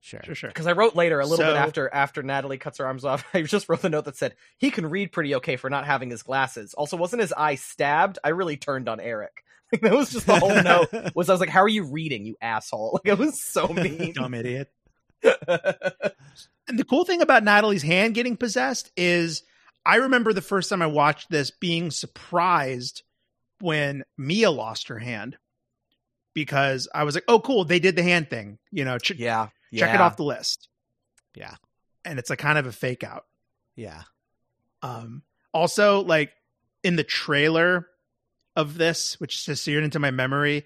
Sure. Sure, sure. Because I wrote later, a little bit after after Natalie cuts her arms off, I just wrote the note that said he can read pretty okay for not having his glasses. Also, wasn't his eye stabbed? I really turned on Eric. Like, that was just the whole note. Was I was like, "How are you reading, you asshole?" Like it was so mean. Dumb idiot. And the cool thing about Natalie's hand getting possessed is I remember the first time I watched this being surprised when Mia lost her hand because I was like, oh, cool. They did the hand thing. You know, ch- yeah, check it off the list. Yeah. And it's like kind of a fake out. Yeah. Um, also, like in the trailer of this, which is just seared into my memory,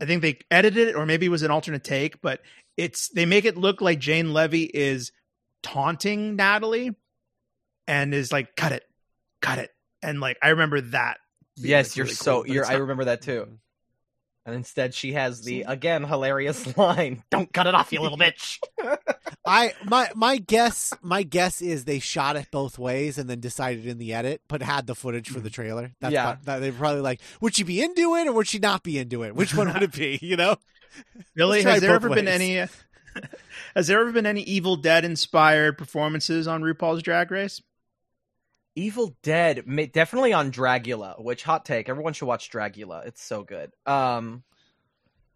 I think they edited it, or maybe it was an alternate take, but it's they make it look like Jane Levy is taunting Natalie and is like, "Cut it, cut it," and like I remember that. being, Yes, like, you're really so. cool, you're. I remember that too. And instead, she has the again hilarious line: "Don't cut it off, you little bitch." I my my guess my guess is they shot it both ways and then decided in the edit, but had the footage for the mm-hmm. trailer. That's Yeah. prob- that, they're probably like, would she be into it or would she not be into it? Which one would it be? You know? Billy, has there both ever been any? has there ever been any Evil Dead inspired performances on RuPaul's Drag Race? Evil Dead, definitely on Dragula. Which hot take? Everyone should watch Dragula. It's so good. Um,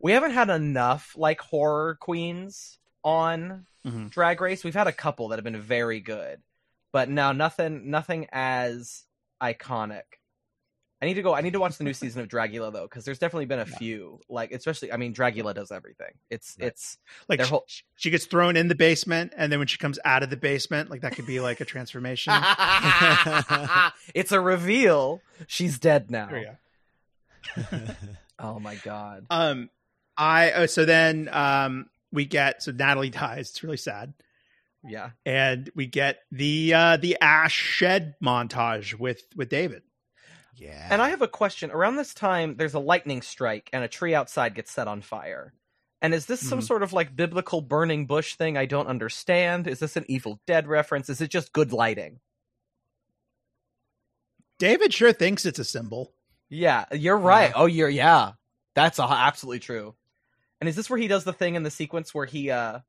we haven't had enough like horror queens on Mhm. Drag Race. We've had a couple that have been very good, but now nothing, nothing as iconic. I need to go. I need to watch the new season of Dragula though, because there's definitely been a few. Like, especially, I mean, Dragula does everything. It's Right. it's Like she, whole- she gets thrown in the basement, and then when she comes out of the basement, like that could be like a transformation. it's a reveal. She's dead now. There you go. Oh my god. Um, I uh, so then um we get so Natalie dies. It's really sad, Yeah. and we get the uh the ash shed montage with with David. Yeah. And I have a question. Around this time, there's a lightning strike, and a tree outside gets set on fire. And is this some Mhm. sort of like biblical burning bush thing I don't understand? Is this an Evil Dead reference? Is it just good lighting? David sure thinks it's a symbol. Yeah, you're right. Yeah. Oh, you're yeah. That's a, absolutely true. And is this where he does the thing in the sequence where he uh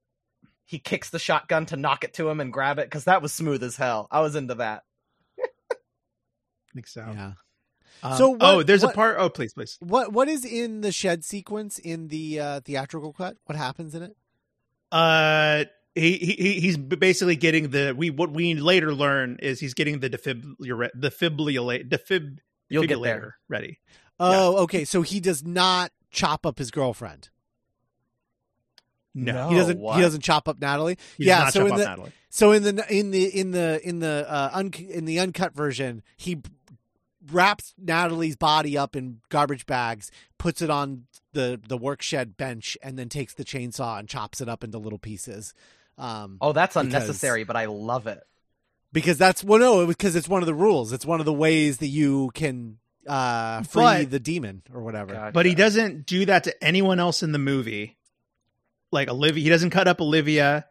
he kicks the shotgun to knock it to him and grab it? Because that was smooth as hell. I was into that. I think so. yeah. Um, So what- oh, there's what- a part. Oh, please, please. What what is in the shed sequence in the uh, theatrical cut? What happens in it? Uh, he, he he's basically getting the we what we later learn is he's getting the defibrillator defibrillator defib You'll get defibrillator there. ready. Oh, okay. So he does not chop up his girlfriend. No, he doesn't. what? He doesn't chop up Natalie. He does yeah. not So chop in off the Natalie. so in the in the in the in the uh, un, in the uncut version, he b- wraps Natalie's body up in garbage bags, puts it on the the work shed bench, and then takes the chainsaw and chops it up into little pieces. Um, Oh, that's Because- unnecessary, but I love it. because that's well, no, because it's one of the rules. It's one of the ways that you can uh free But- the demon or whatever. Gotcha. But he doesn't do that to anyone else in the movie. Like Olivia, he doesn't cut up Olivia,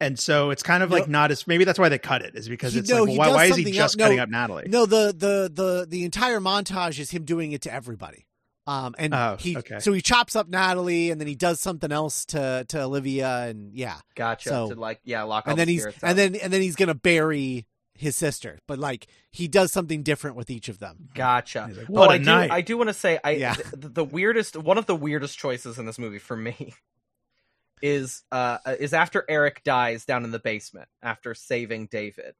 and so it's kind of No. like not as maybe that's why they cut it is because He- it's no, like well, why, why is he just no, cutting up Natalie? No, the the the the entire montage is him doing it to everybody. Um, and Oh, he okay. so he chops up Natalie, and then he does something else to to Olivia, and yeah, Gotcha. So- to like, yeah, lock all and then the he's and out. then and then he's gonna bury his sister, but like he does something different with each of them. Gotcha. He's like, what I a do. night. I do want to say, I Yeah. th- the weirdest, one of the weirdest choices in this movie for me is uh is after Eric dies down in the basement after saving David,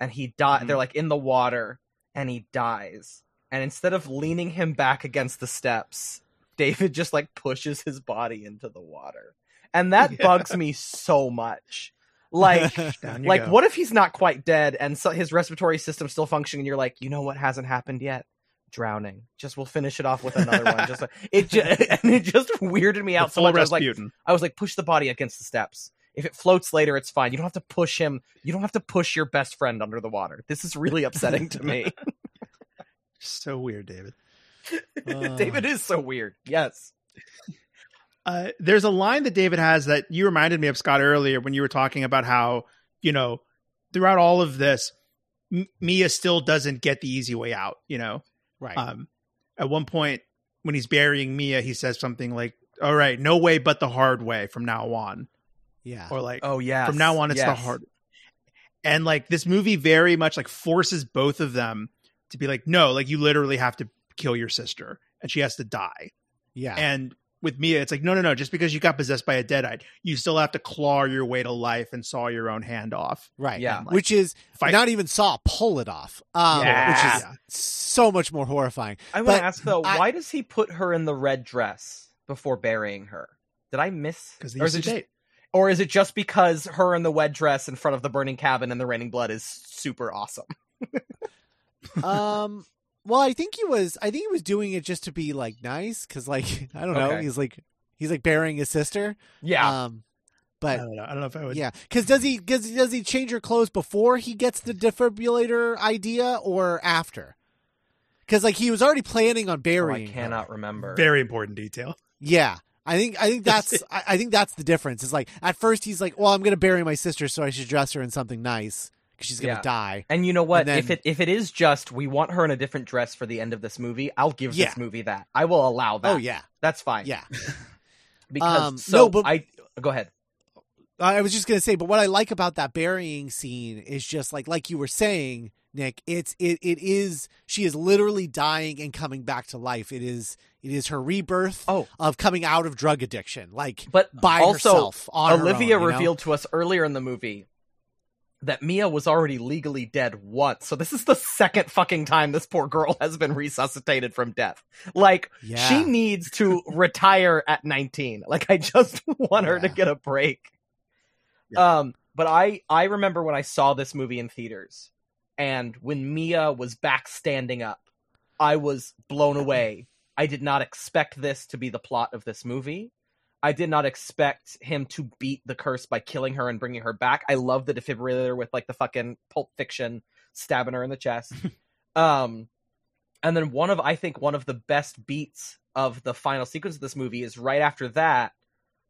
and he die. Mhm. They're like in the water, and he dies. And instead of leaning him back against the steps, David just like pushes his body into the water, and that Yeah. bugs me so much. Like like go. what if he's not quite dead and so his respiratory system's still functioning and you're like you know what hasn't happened yet drowning. Just we'll finish it off with another one. Just like, it just and it just weirded me The out so much. I was like Rasputin. I was like push the body against the steps. If it floats later it's fine. You don't have to push him you don't have to push your best friend under the water. This is really upsetting to me. So weird, David. Uh, David is so weird. Yes. Uh, there's a line that David has that you reminded me of Scott earlier when you were talking about how you know throughout all of this, M- Mia still doesn't get the easy way out. You know, right? um, at one point when he's burying Mia, he says something like, "All right, no way but the hard way from now on," yeah, or like, oh yeah from now on it's the hard. And like this movie very much like forces both of them to be like, no, like you literally have to kill your sister and she has to die. yeah, And with Mia, it's like, no, no, no. Just because you got possessed by a deadite, you still have to claw your way to life and saw your own hand off. right. yeah. Like, which is fight. not even saw pull it off. Um, Yeah. which is so much more horrifying. I want But to ask though, I- why does he put her in the red dress before burying her? Did I miss? because they or is used to just, date. or is it just because her in the red dress in front of the burning cabin and the raining blood is super awesome? um well i think he was i think he was doing it just to be like nice because like i don't know Okay. he's like he's like burying his sister Yeah, um I but don't know. I don't know if I would. yeah because does he does, does he change her clothes before he gets the defibrillator idea or after because like he was already planning on oh, I burying her. I cannot remember. Very important detail. yeah I think I think that's I, I think that's the difference. It's like at first he's like, "Well, I'm going to bury my sister, so I should dress her in something nice because she's going to Yeah. die." and you know what? Then- if it if it is just we want her in a different dress for the end of this movie, I'll give Yeah. this movie that. I will allow that. Oh yeah, that's fine. yeah. because Um, so no, but- I go ahead. I was just gonna say, but what I like about that burying scene is just like like you were saying, Nick. It's it it is she is literally dying and coming back to life. It is it is her rebirth Oh. of coming out of drug addiction, like But by also, herself. Olivia own, you know? revealed to us earlier in the movie that Mia was already legally dead once. So this is the second fucking time this poor girl has been resuscitated from death. Like Yeah. she needs to retire at 19. Like I just want her to get a break. Um but I I remember when I saw this movie in theaters and when Mia was back standing up, I was blown away. I did not expect this to be the plot of this movie. I did not expect him to beat the curse by killing her and bringing her back. I love the defibrillator with like the fucking Pulp Fiction stabbing her in the chest. um, and then one of I think one of the best beats of the final sequence of this movie is right after that.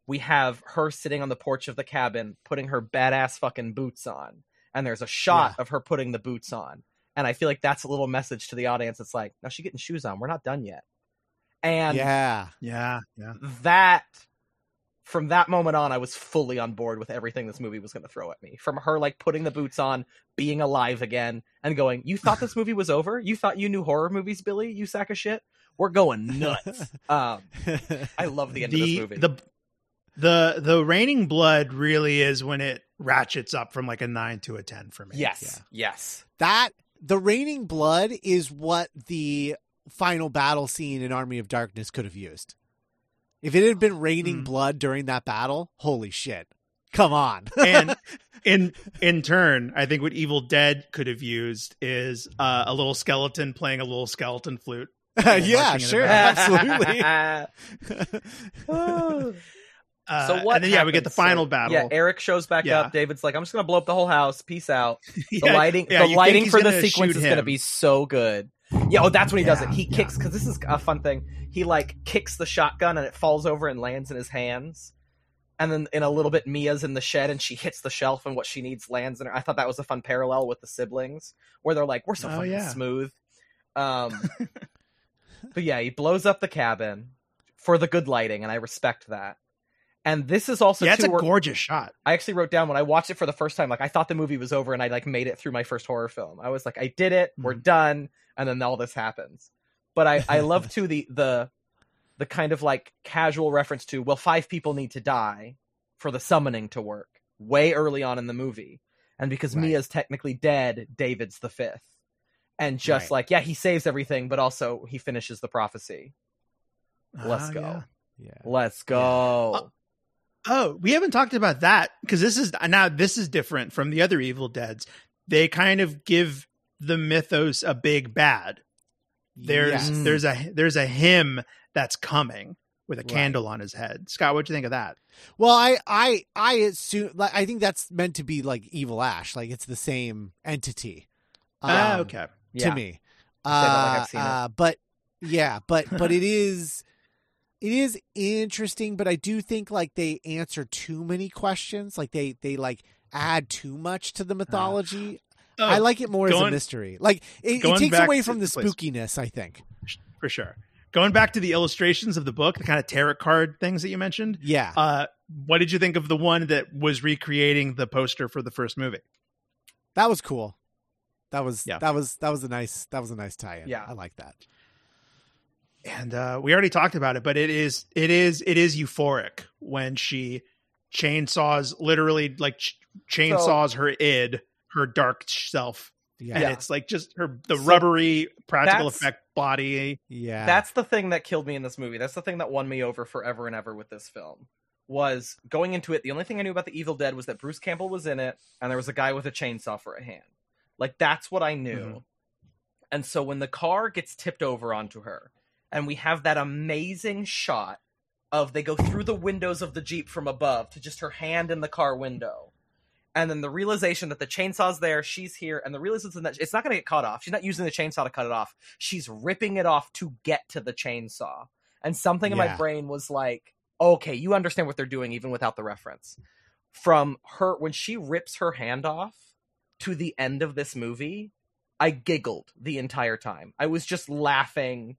We have her sitting on the porch of the cabin, putting her badass fucking boots on, and there's a shot of her putting the boots on. And I feel like that's a little message to the audience. It's like, now she's getting shoes on. We're not done yet. And yeah, Yeah, yeah. that from that moment on i was fully on board with everything this movie was going to throw at me. From her like putting the boots on being alive again and going you thought this movie was over? You thought you knew horror movies billy you sack of shit? We're going nuts. Um i love the end of this The movie. the the the raining blood really is when it ratchets up from like a nine to a ten for me. Yes, yes. That the raining blood is what the final battle scene in Army of Darkness could have used. If it had been raining Mm. blood during that battle, holy shit. Come on. and in in turn, I think what Evil Dead could have used is uh, a little skeleton playing a little skeleton flute. yeah, marching in the sure. Absolutely. Uh, so what? And then, yeah, we get the happens? So, final battle. Yeah, Eric shows back Yeah. up. David's like, "I'm just gonna blow up the whole house. Peace out." The Yeah, lighting, yeah, the lighting for the sequence shoot is gonna be so good. Yeah, oh, that's when he does it. He yeah. kicks because this is a fun thing. He like kicks the shotgun and it falls over and lands in his hands. And then in a little bit, Mia's in the shed and she hits the shelf and what she needs lands in her. I thought that was a fun parallel with the siblings where they're like, "We're so Oh, fucking yeah. smooth." Um, but yeah, he blows up the cabin for the good lighting, and I respect that. And this is also yeah, it's a where- gorgeous shot. I actually wrote down when I watched it for the first time, like I thought the movie was over and I like made it through my first horror film. I was like, I did it, we're Mhm. done, and then all this happens. But I, I love to the the the kind of like casual reference to well, five people need to die for the summoning to work way early on in the movie. And because Right. Mia's technically dead, David's the fifth. And just Right. like, yeah, he saves everything, but also he finishes the prophecy. Let's Ah, go. yeah. yeah. Let's go. Oh, we haven't talked about that because this is now this is different from the other Evil Deads. They kind of give the mythos a big bad. There's Yes. there's a there's a hymn that's coming with a Right. candle on his head. Scott, what do you think of that? Well, I I I assume like I think that's meant to be like Evil Ash, like it's the same entity. Ah, um, okay. To me, that like uh, I've seen it. uh, but yeah, but but it is it is interesting. But I do think like they answer too many questions. Like they they like add too much to the mythology. Oh, I like it more as a mystery. Like it, it takes away from the please. spookiness. I think. for sure. Going back to the illustrations of the book, the kind of tarot card things that you mentioned. Yeah. Uh, what did you think of the one that was recreating the poster for the first movie? That was cool. That was Yeah. that was that was a nice that was a nice tie-in. Yeah. I like that. and uh, we already talked about it, but it is it is it is euphoric when she chainsaws literally like ch- chainsaws her id, her dark self, Yeah. and Yeah. it's like just her the So rubbery practical effect body. Yeah. That's the thing that killed me in this movie. That's the thing that won me over forever and ever with this film. Was going into it, the only thing I knew about the Evil Dead was that Bruce Campbell was in it, and there was a guy with a chainsaw for a hand. Like that's what I knew. Mhm. And so when the car gets tipped over onto her, and we have that amazing shot of they go through the windows of the Jeep from above to just her hand in the car window. And then the realization that the chainsaw's there, she's here, and the realization that it's not going to get cut off. She's not using the chainsaw to cut it off. She's ripping it off to get to the chainsaw. And something in my brain was like, okay, you understand what they're doing even without the reference. From her, when she rips her hand off to the end of this movie, I giggled the entire time. I was just laughing.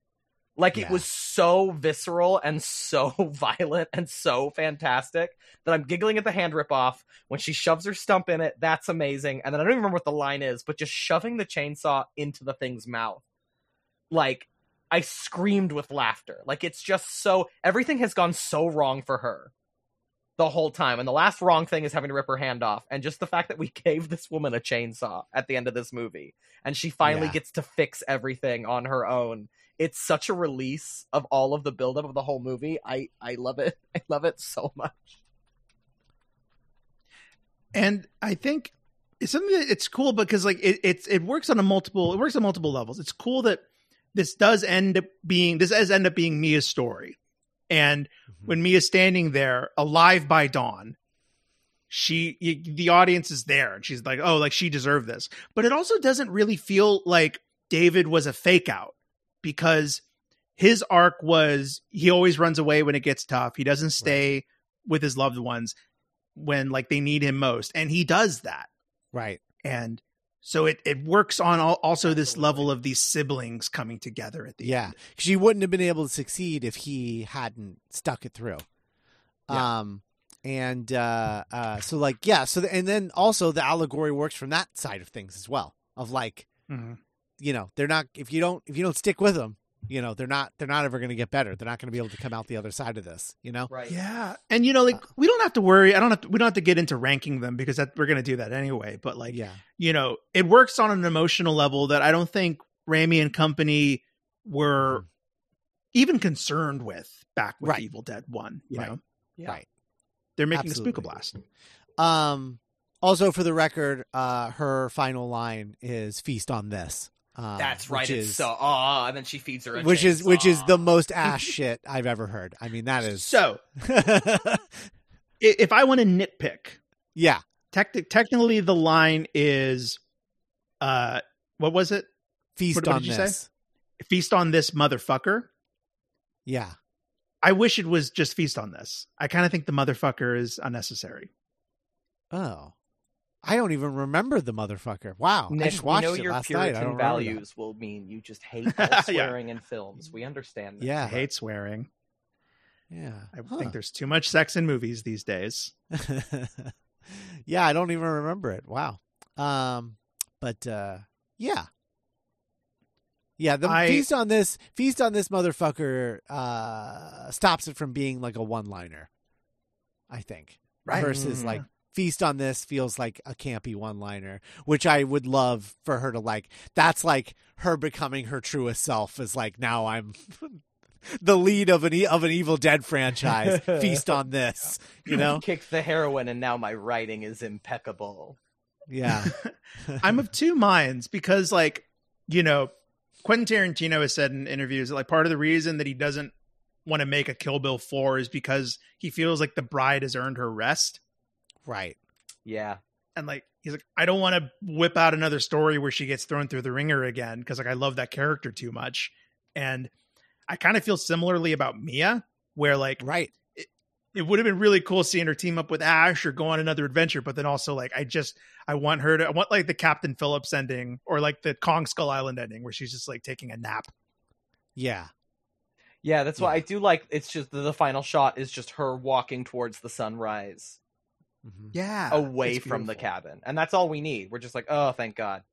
Like it was so visceral and so violent and so fantastic that I'm giggling at the hand rip off. When she shoves her stump in it, that's amazing. And then I don't even remember what the line is, but just shoving the chainsaw into the thing's mouth. Like I screamed with laughter. Like it's just so everything has gone so wrong for her the whole time. And the last wrong thing is having to rip her hand off. And just the fact that we gave this woman a chainsaw at the end of this movie and she finally Yeah. gets to fix everything on her own. It's such a release of all of the buildup of the whole movie. I I love it. I love it so much. and I think it's something that it's cool because like it it's it works on a multiple it works on multiple levels. It's cool that this does end up being this does end up being Mia's story, and mm-hmm. when Mia's standing there alive by dawn, she y the audience is there and she's like, oh, like she deserved this. But it also doesn't really feel like David was a fake out because his arc was he always runs away when it gets tough. He doesn't stay with his loved ones when like they need him most and he does that right. and so it it works on al- also this level of these siblings coming together at the Yeah, end. because she wouldn't have been able to succeed if he hadn't stuck it through. Yeah. Um, and uh, uh, so like yeah, so the, and then also the allegory works from that side of things as well. Of like Mhm. You know they're not if you don't if you don't stick with them, you know they're not they're not ever going to get better. They're not going to be able to come out the other side of this. You know. Right. Yeah, and you know, like we don't have to worry. I don't have to. We don't have to get into ranking them because that we're going to do that anyway. But like, Yeah. you know, it works on an emotional level that I don't think Raimi and company were even concerned with back with Right. Evil Dead One. You Right. know, Yeah. Right. they're making Absolutely. a Spookablast. Um. Also, for the record, uh, her final line is "Feast on this." Um, That's right. It's is, so ah, and then she feeds her. Which is which is the most ass shit I've ever heard. I mean, that is So, if I want to nitpick, yeah. tec- technically the line is, uh, what was it? Feast What- on you say? this. Feast on this motherfucker. Yeah. I wish it was just feast on this. I kind of think the motherfucker is unnecessary. Oh, I don't even remember the motherfucker. Wow, I Nick, just we watched know it your last night. I don't remember that. values will mean you just hate all Yeah. swearing in films. We understand. That. I Yeah, hate swearing. yeah. I Huh. think there's too much sex in movies these days. yeah, I don't even remember it. Wow. Um, but uh, yeah, yeah. The I- feast on this feast on this motherfucker uh, stops it from being like a one liner. I think Right. versus Mhm. like feast on this feels like a campy one liner, which I would love for her to like. That's like her becoming her truest self. Is like now I'm. The lead of an e- of an Evil Dead franchise. Feast on this, you know. kicked the heroin, and now my writing is impeccable. Yeah. I'm of two minds because, like, you know, Quentin Tarantino has said in interviews that, like, part of the reason that he doesn't want to make a Kill Bill 4 is because he feels like the bride has earned her rest. Right. Yeah, And, like, he's like, I don't want to whip out another story where she gets thrown through the ringer again because, like, I love that character too much. And I kind of feel similarly about Mia, where, like, Right. it would have been really cool seeing her team up with Ash or go on another adventure, but then also like I just I want her to I want like the Captain Phillips ending or like the Kong Skull Island ending where she's just like taking a nap. Yeah. yeah. That's why I do like. It's just the, the final shot is just her walking towards the sunrise, Mhm. Yeah, away from the cabin, and that's all we need. We're just like, oh, thank God,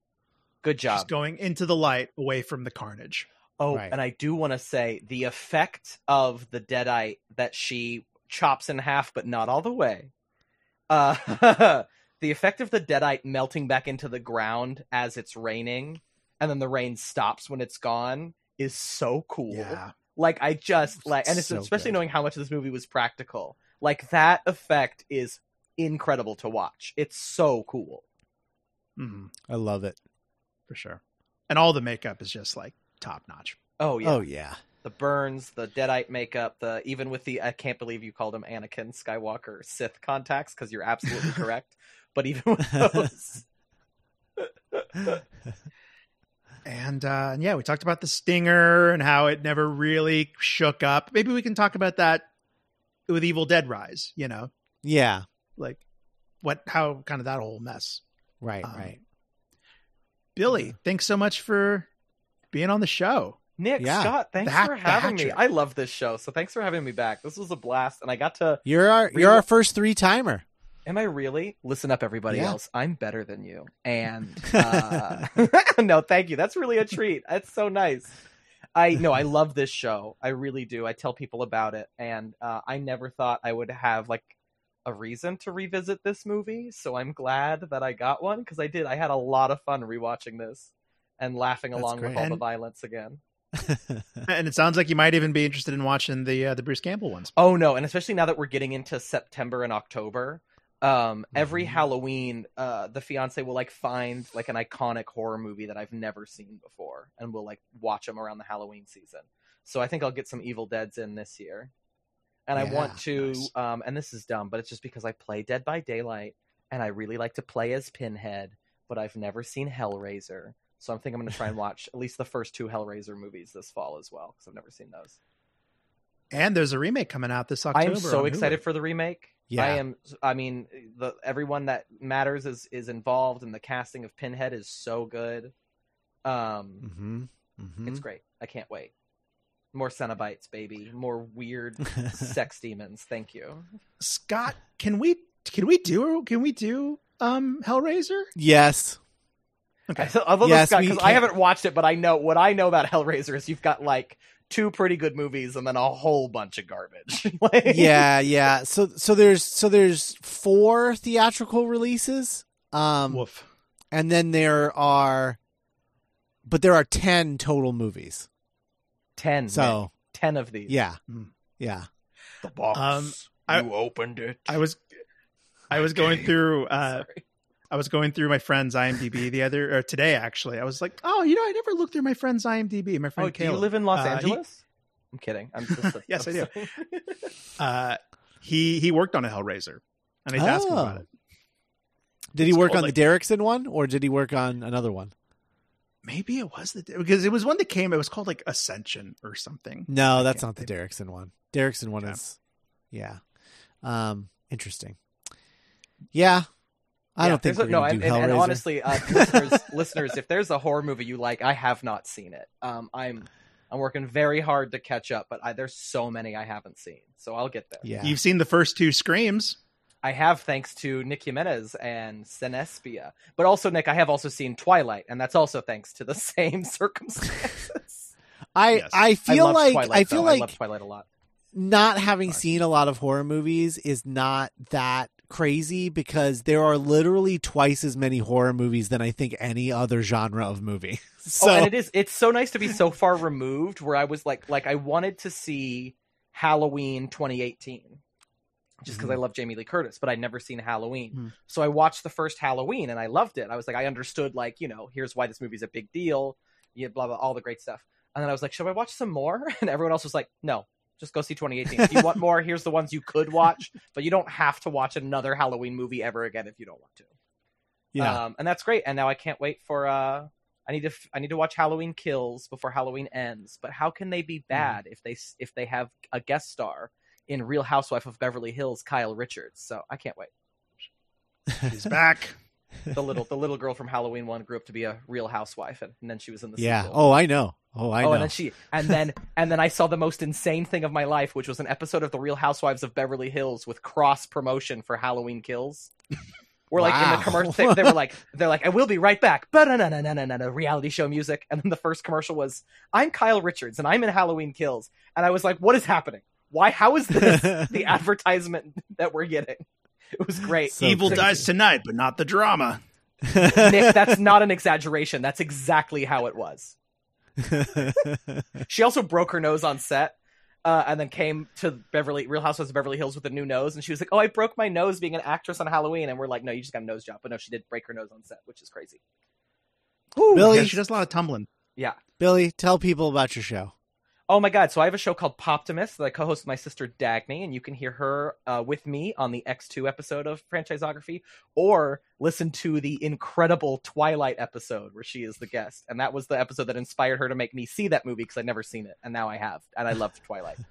good She's job. going into the light, away from the carnage. Oh, Right. and I do want to say the effect of the deadite that she chops in half, but not all the way. Uh, the effect of the deadite melting back into the ground as it's raining, and then the rain stops when it's gone, is so cool. Yeah, Like I just like, and it's So especially good. knowing how much of this movie was practical. Like that effect is incredible to watch. It's so cool. Mhm, I love it. for sure. And all the makeup is just like top notch. Oh yeah. Oh yeah. the burns, the deadite makeup, the even with the I can't believe you called him Anakin Skywalker Sith contacts because you're absolutely correct. But even with those, And uh and yeah, we talked about the stinger and how it never really shook up. Maybe we can talk about that with Evil Dead Rise, you know, Yeah. Like what how kind of that whole mess. Right. Um, right. Billy, thanks so much for being on the show. Nick Yeah. Scott, thanks The for having me. I love this show, so thanks for having me back. This was a blast, and I got to. You're our Re- you're our first three timer. Am I really? Listen up, everybody Yeah. else. I'm better than you. And uh, no, thank you. That's really a treat. That's so nice. I no, I love this show. I really do. I tell people about it, and uh, I never thought I would have like a reason to revisit this movie. So I'm glad that I got one because I did. I had a lot of fun rewatching this and laughing That's along great. with all the violence again. And it sounds like you might even be interested in watching the uh, the Bruce Campbell ones. Oh no, and especially now that we're getting into September and October, um, every Mhm. Halloween, uh, the fiance will like find like an iconic horror movie that I've never seen before, and we'll like watch them around the Halloween season. So I think I'll get some Evil Dead's in this year, and I want to. nice. Um, and this is dumb, but it's just because I play Dead by Daylight, and I really like to play as Pinhead, but I've never seen Hellraiser. So I'm thinking I'm going to try and watch at least the first two Hellraiser movies this fall as well, because I've never seen those. And there's a remake coming out this October. I am so excited Hulu. for the remake. Yeah. I am. I mean, the everyone that matters is is involved, and the casting of Pinhead is so good. Um, hmm hmm it's great. I can't wait. More Cenobites, baby. More weird sex demons. Thank you. Scott, can we can we do can we do um Hellraiser? yes. Okay. So, although Yes, Scott, because I haven't watched it, but I know what I know about Hellraiser is you've got like two pretty good movies and then a whole bunch of garbage. Like- yeah, yeah. So so there's so there's four theatrical releases. Um Woof. and then there are but there are 10 total movies. Ten. So, Nick. ten of these. yeah. Mm. Yeah. the box. Um, I- you opened it. I was I was going through uh Sorry. I was going through my friend's IMDb the other or today actually. I was like, oh, you know, I never looked through my friend's IMDb. My friend Oh, do you live in Los Uh, he- Angeles? I'm kidding. I'm just Yes, I do. do. uh, he he worked on a Hellraiser, and I asked him Oh. about it. Did he It's work called, on the Derrickson one or did he work on another one? Maybe it was the because it was one that came. It was called like Ascension or something. No, that's can't not the. Derrickson one. Derrickson one Okay. is yeah. Um interesting. Yeah. I Yeah, don't think there's we're a- no, gonna and, do and, and honestly, uh, listeners, listeners, if there's a horror movie you like, I have not seen it. Um, I'm I'm working very hard to catch up, but I, there's so many I haven't seen, so I'll get there. yeah. You've seen the first two Screams. I have, thanks to Nick Jimenez and Senespia, but also Nick, I have also seen Twilight, and that's also thanks to the same circumstances. I Yes. I I feel love like Twilight, I feel though. I like love Twilight a lot. not having Fine. seen a lot of horror movies is not that crazy because there are literally twice as many horror movies than I think any other genre of movie. So oh, and it is it's so nice to be so far removed where I was like like I wanted to see Halloween 2018 just because I love Jamie Lee Curtis, but I'd never seen Halloween. Mhm. So I watched the first Halloween and I loved it. I was like, I understood like, you know, here's why this movie's a big deal, yeah, blah blah, all the great stuff. And then I was like, should I watch some more? And everyone else was like, no, just go see 2018. If you want more, here's the ones you could watch, but you don't have to watch another Halloween movie ever again if you don't want to. yeah. Um, and that's great. And now I can't wait for uh I need to f- I need to watch Halloween Kills before Halloween ends. But how can they be bad if they if they have a guest star in Real Housewife of Beverly Hills, Kyle Richards? So I can't wait. He's back. The little the little girl from Halloween one grew up to be a Real Housewife, and, and then she was in the yeah. sequel. Oh, I know. Oh, I oh, know. and then she and then and then I saw the most insane thing of my life, which was an episode of the Real Housewives of Beverly Hills with cross promotion for Halloween Kills. We're like in the commercial. They, they were like, they're like, I will be right back. But no, no, no, no, no, no, reality show music. And then the first commercial was, I'm Kyle Richards and I'm in Halloween Kills. And I was like, what is happening? Why? How is this the advertisement that we're getting? It was great. So Evil crazy. dies tonight, but not the drama. Nick, that's not an exaggeration. That's exactly how it was. She also broke her nose on set, uh, and then came to Beverly Real Housewives of Beverly Hills with a new nose, and she was like, "Oh, I broke my nose being an actress on Halloween," and we're like, "No, you just got a nose job." But no, she did break her nose on set, which is crazy. Billy, Yeah, she does a lot of tumbling. Yeah. Billy, tell people about your show. Oh my god! So I have a show called Poptimist that I co-host with my sister Dagny, and you can hear her uh, with me on the X2 episode of Franchisography, or listen to the incredible Twilight episode where she is the guest, and that was the episode that inspired her to make me see that movie because I'd never seen it, and now I have, and I loved Twilight.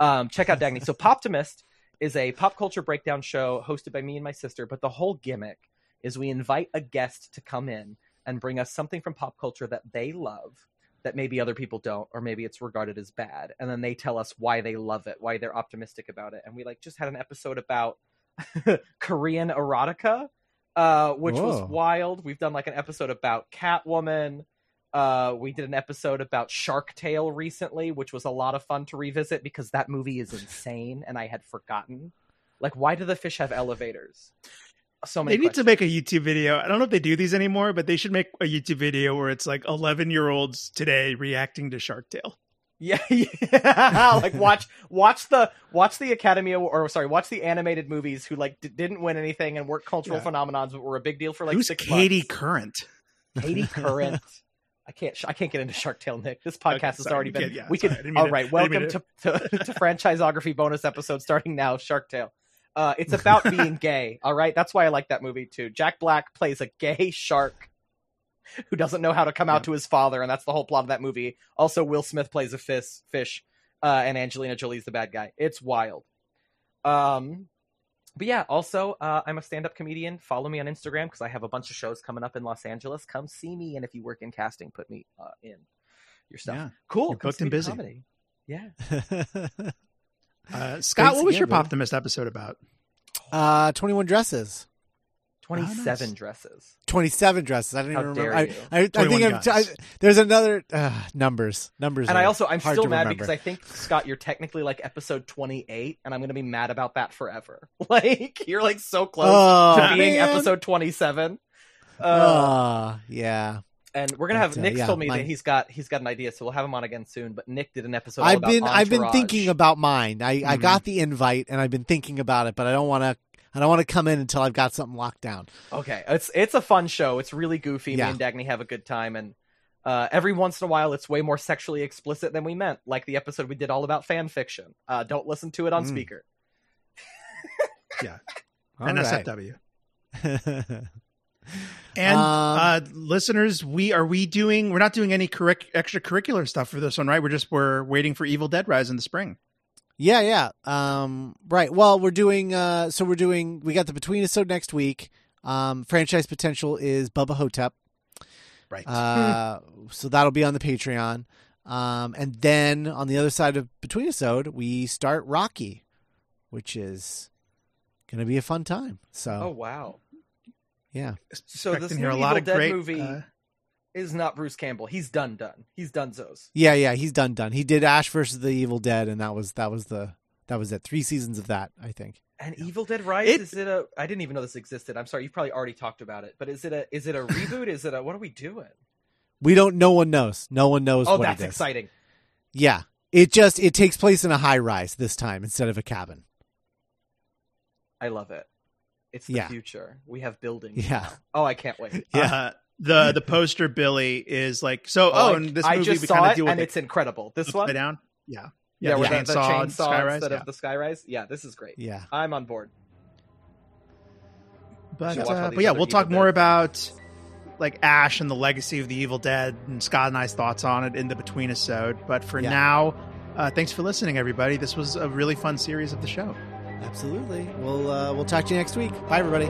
Um, check out Dagny. So Poptimist is a pop culture breakdown show hosted by me and my sister, but the whole gimmick is we invite a guest to come in and bring us something from pop culture that they love that maybe other people don't or maybe it's regarded as bad. And then they tell us why they love it why they're optimistic about it. And we like just had an episode about korean erotica uh which was wild. We've done like an episode about catwoman. Uh we did an episode about shark tale recently which was a lot of fun to revisit because that movie is insane and i had forgotten. Like why do the fish have elevators so many They need to make a YouTube video. I don't know if they do these anymore, but they should make a YouTube video where it's like 11 year olds today reacting to Shark Tale. Yeah, yeah. like watch watch the watch the Academy Award, or sorry, watch the animated movies who like d- didn't win anything and weren't cultural Yeah. phenomenons but were a big deal for like Who's Katie months. Current? Katie Current. I can't. I can't get into Shark Tale, Nick. This podcast Okay, has already been. yeah, we sorry, could. All right. Welcome to, to to franchisography bonus episode starting now. Shark Tale. Uh, it's about being gay. All right. That's why I like that movie too. Jack Black plays a gay shark who doesn't know how to come out Yeah. to his father, and that's the whole plot of that movie. Also, Will Smith plays a fish, fish, uh, and Angelina Jolie's the bad guy. It's wild. Um, but yeah, also, uh, I'm a stand-up comedian. Follow me on Instagram because I have a bunch of shows coming up in Los Angeles. Come see me, and if you work in casting, put me uh, in your stuff. Yeah. Cool. You're booked and busy. comedy. Yeah. Uh, Scott, what was again, your Billy. Poptimist episode about? uh, 21 Dresses. 27 nice. dresses. 27 dresses. I don't How even remember. I. I, I think I'm, I, there's another uh, numbers. Numbers. And I also I'm still mad remember. because I think Scott, you're technically like episode 28, and I'm gonna be mad about that forever. Like you're like so close Oh, to being man. episode 27. Uh, Uh, yeah. And we're gonna have but, uh, Nick yeah, told me mine- that he's got he's got an idea, so we'll have him on again soon. But Nick did an episode. I've about been I've been thinking about mine. I, I Mhm. got the invite and I've been thinking about it, but I don't want to. I don't want to come in until I've got something locked down. Okay, it's it's a fun show. It's really goofy. Yeah. Me and Dagny have a good time, and uh, every once in a while, it's way more sexually explicit than we meant. Like the episode we did all about fan fiction. Uh, don't listen to it on Mm. speaker. All right. NSFW. And Um, uh, listeners, we are we doing? We're not doing any correct extracurricular stuff for this one, right? We're just we're waiting for Evil Dead Rise in the spring. Yeah, yeah. Um, right. Well, we're doing. Uh, so we're doing. We got the between episode next week. Um, franchise potential is Bubba Ho-Tep. Right. Uh, so that'll be on the Patreon. Um, and then on the other side of between episode, we start Rocky, which is gonna be a fun time. So Oh wow! Yeah, So this Expecting new a lot Evil of Dead great, movie uh, is not Bruce Campbell. He's done done. He's done Zos. yeah, yeah. He's done, done. He did Ash versus the Evil Dead, and that was that was the that was it. Three seasons of that, I think. And Evil Dead Rise It- is it a? I didn't even know this existed. I'm sorry. You've probably already talked about it. But is it a? Is it a reboot? is it a? What are we doing? We don't. No one knows. No one knows. Oh, what that's it is. exciting. Yeah. It just it takes place in a high rise this time instead of a cabin. I love it. It's the Yeah. future. We have buildings. Yeah. now. Oh, I can't wait. Yeah. uh, the the poster Billy is like so. Oh, I- and this I movie just we kind of deal with and the it's incredible. This upside one, down. Yeah, yeah, the with the, the chainsaw chainsaw instead yeah. of the skyrise. Yeah, this is great. Yeah. I'm on board. But, Should watch all uh, but yeah, we'll talk more Dead. about like Ash and the legacy of the Evil Dead and Scott and I's thoughts on it in the between episode. But for Yeah. now, uh, thanks for listening, everybody. This was a really fun series of the show. Absolutely. We'll uh, we'll talk to you next week. Bye everybody.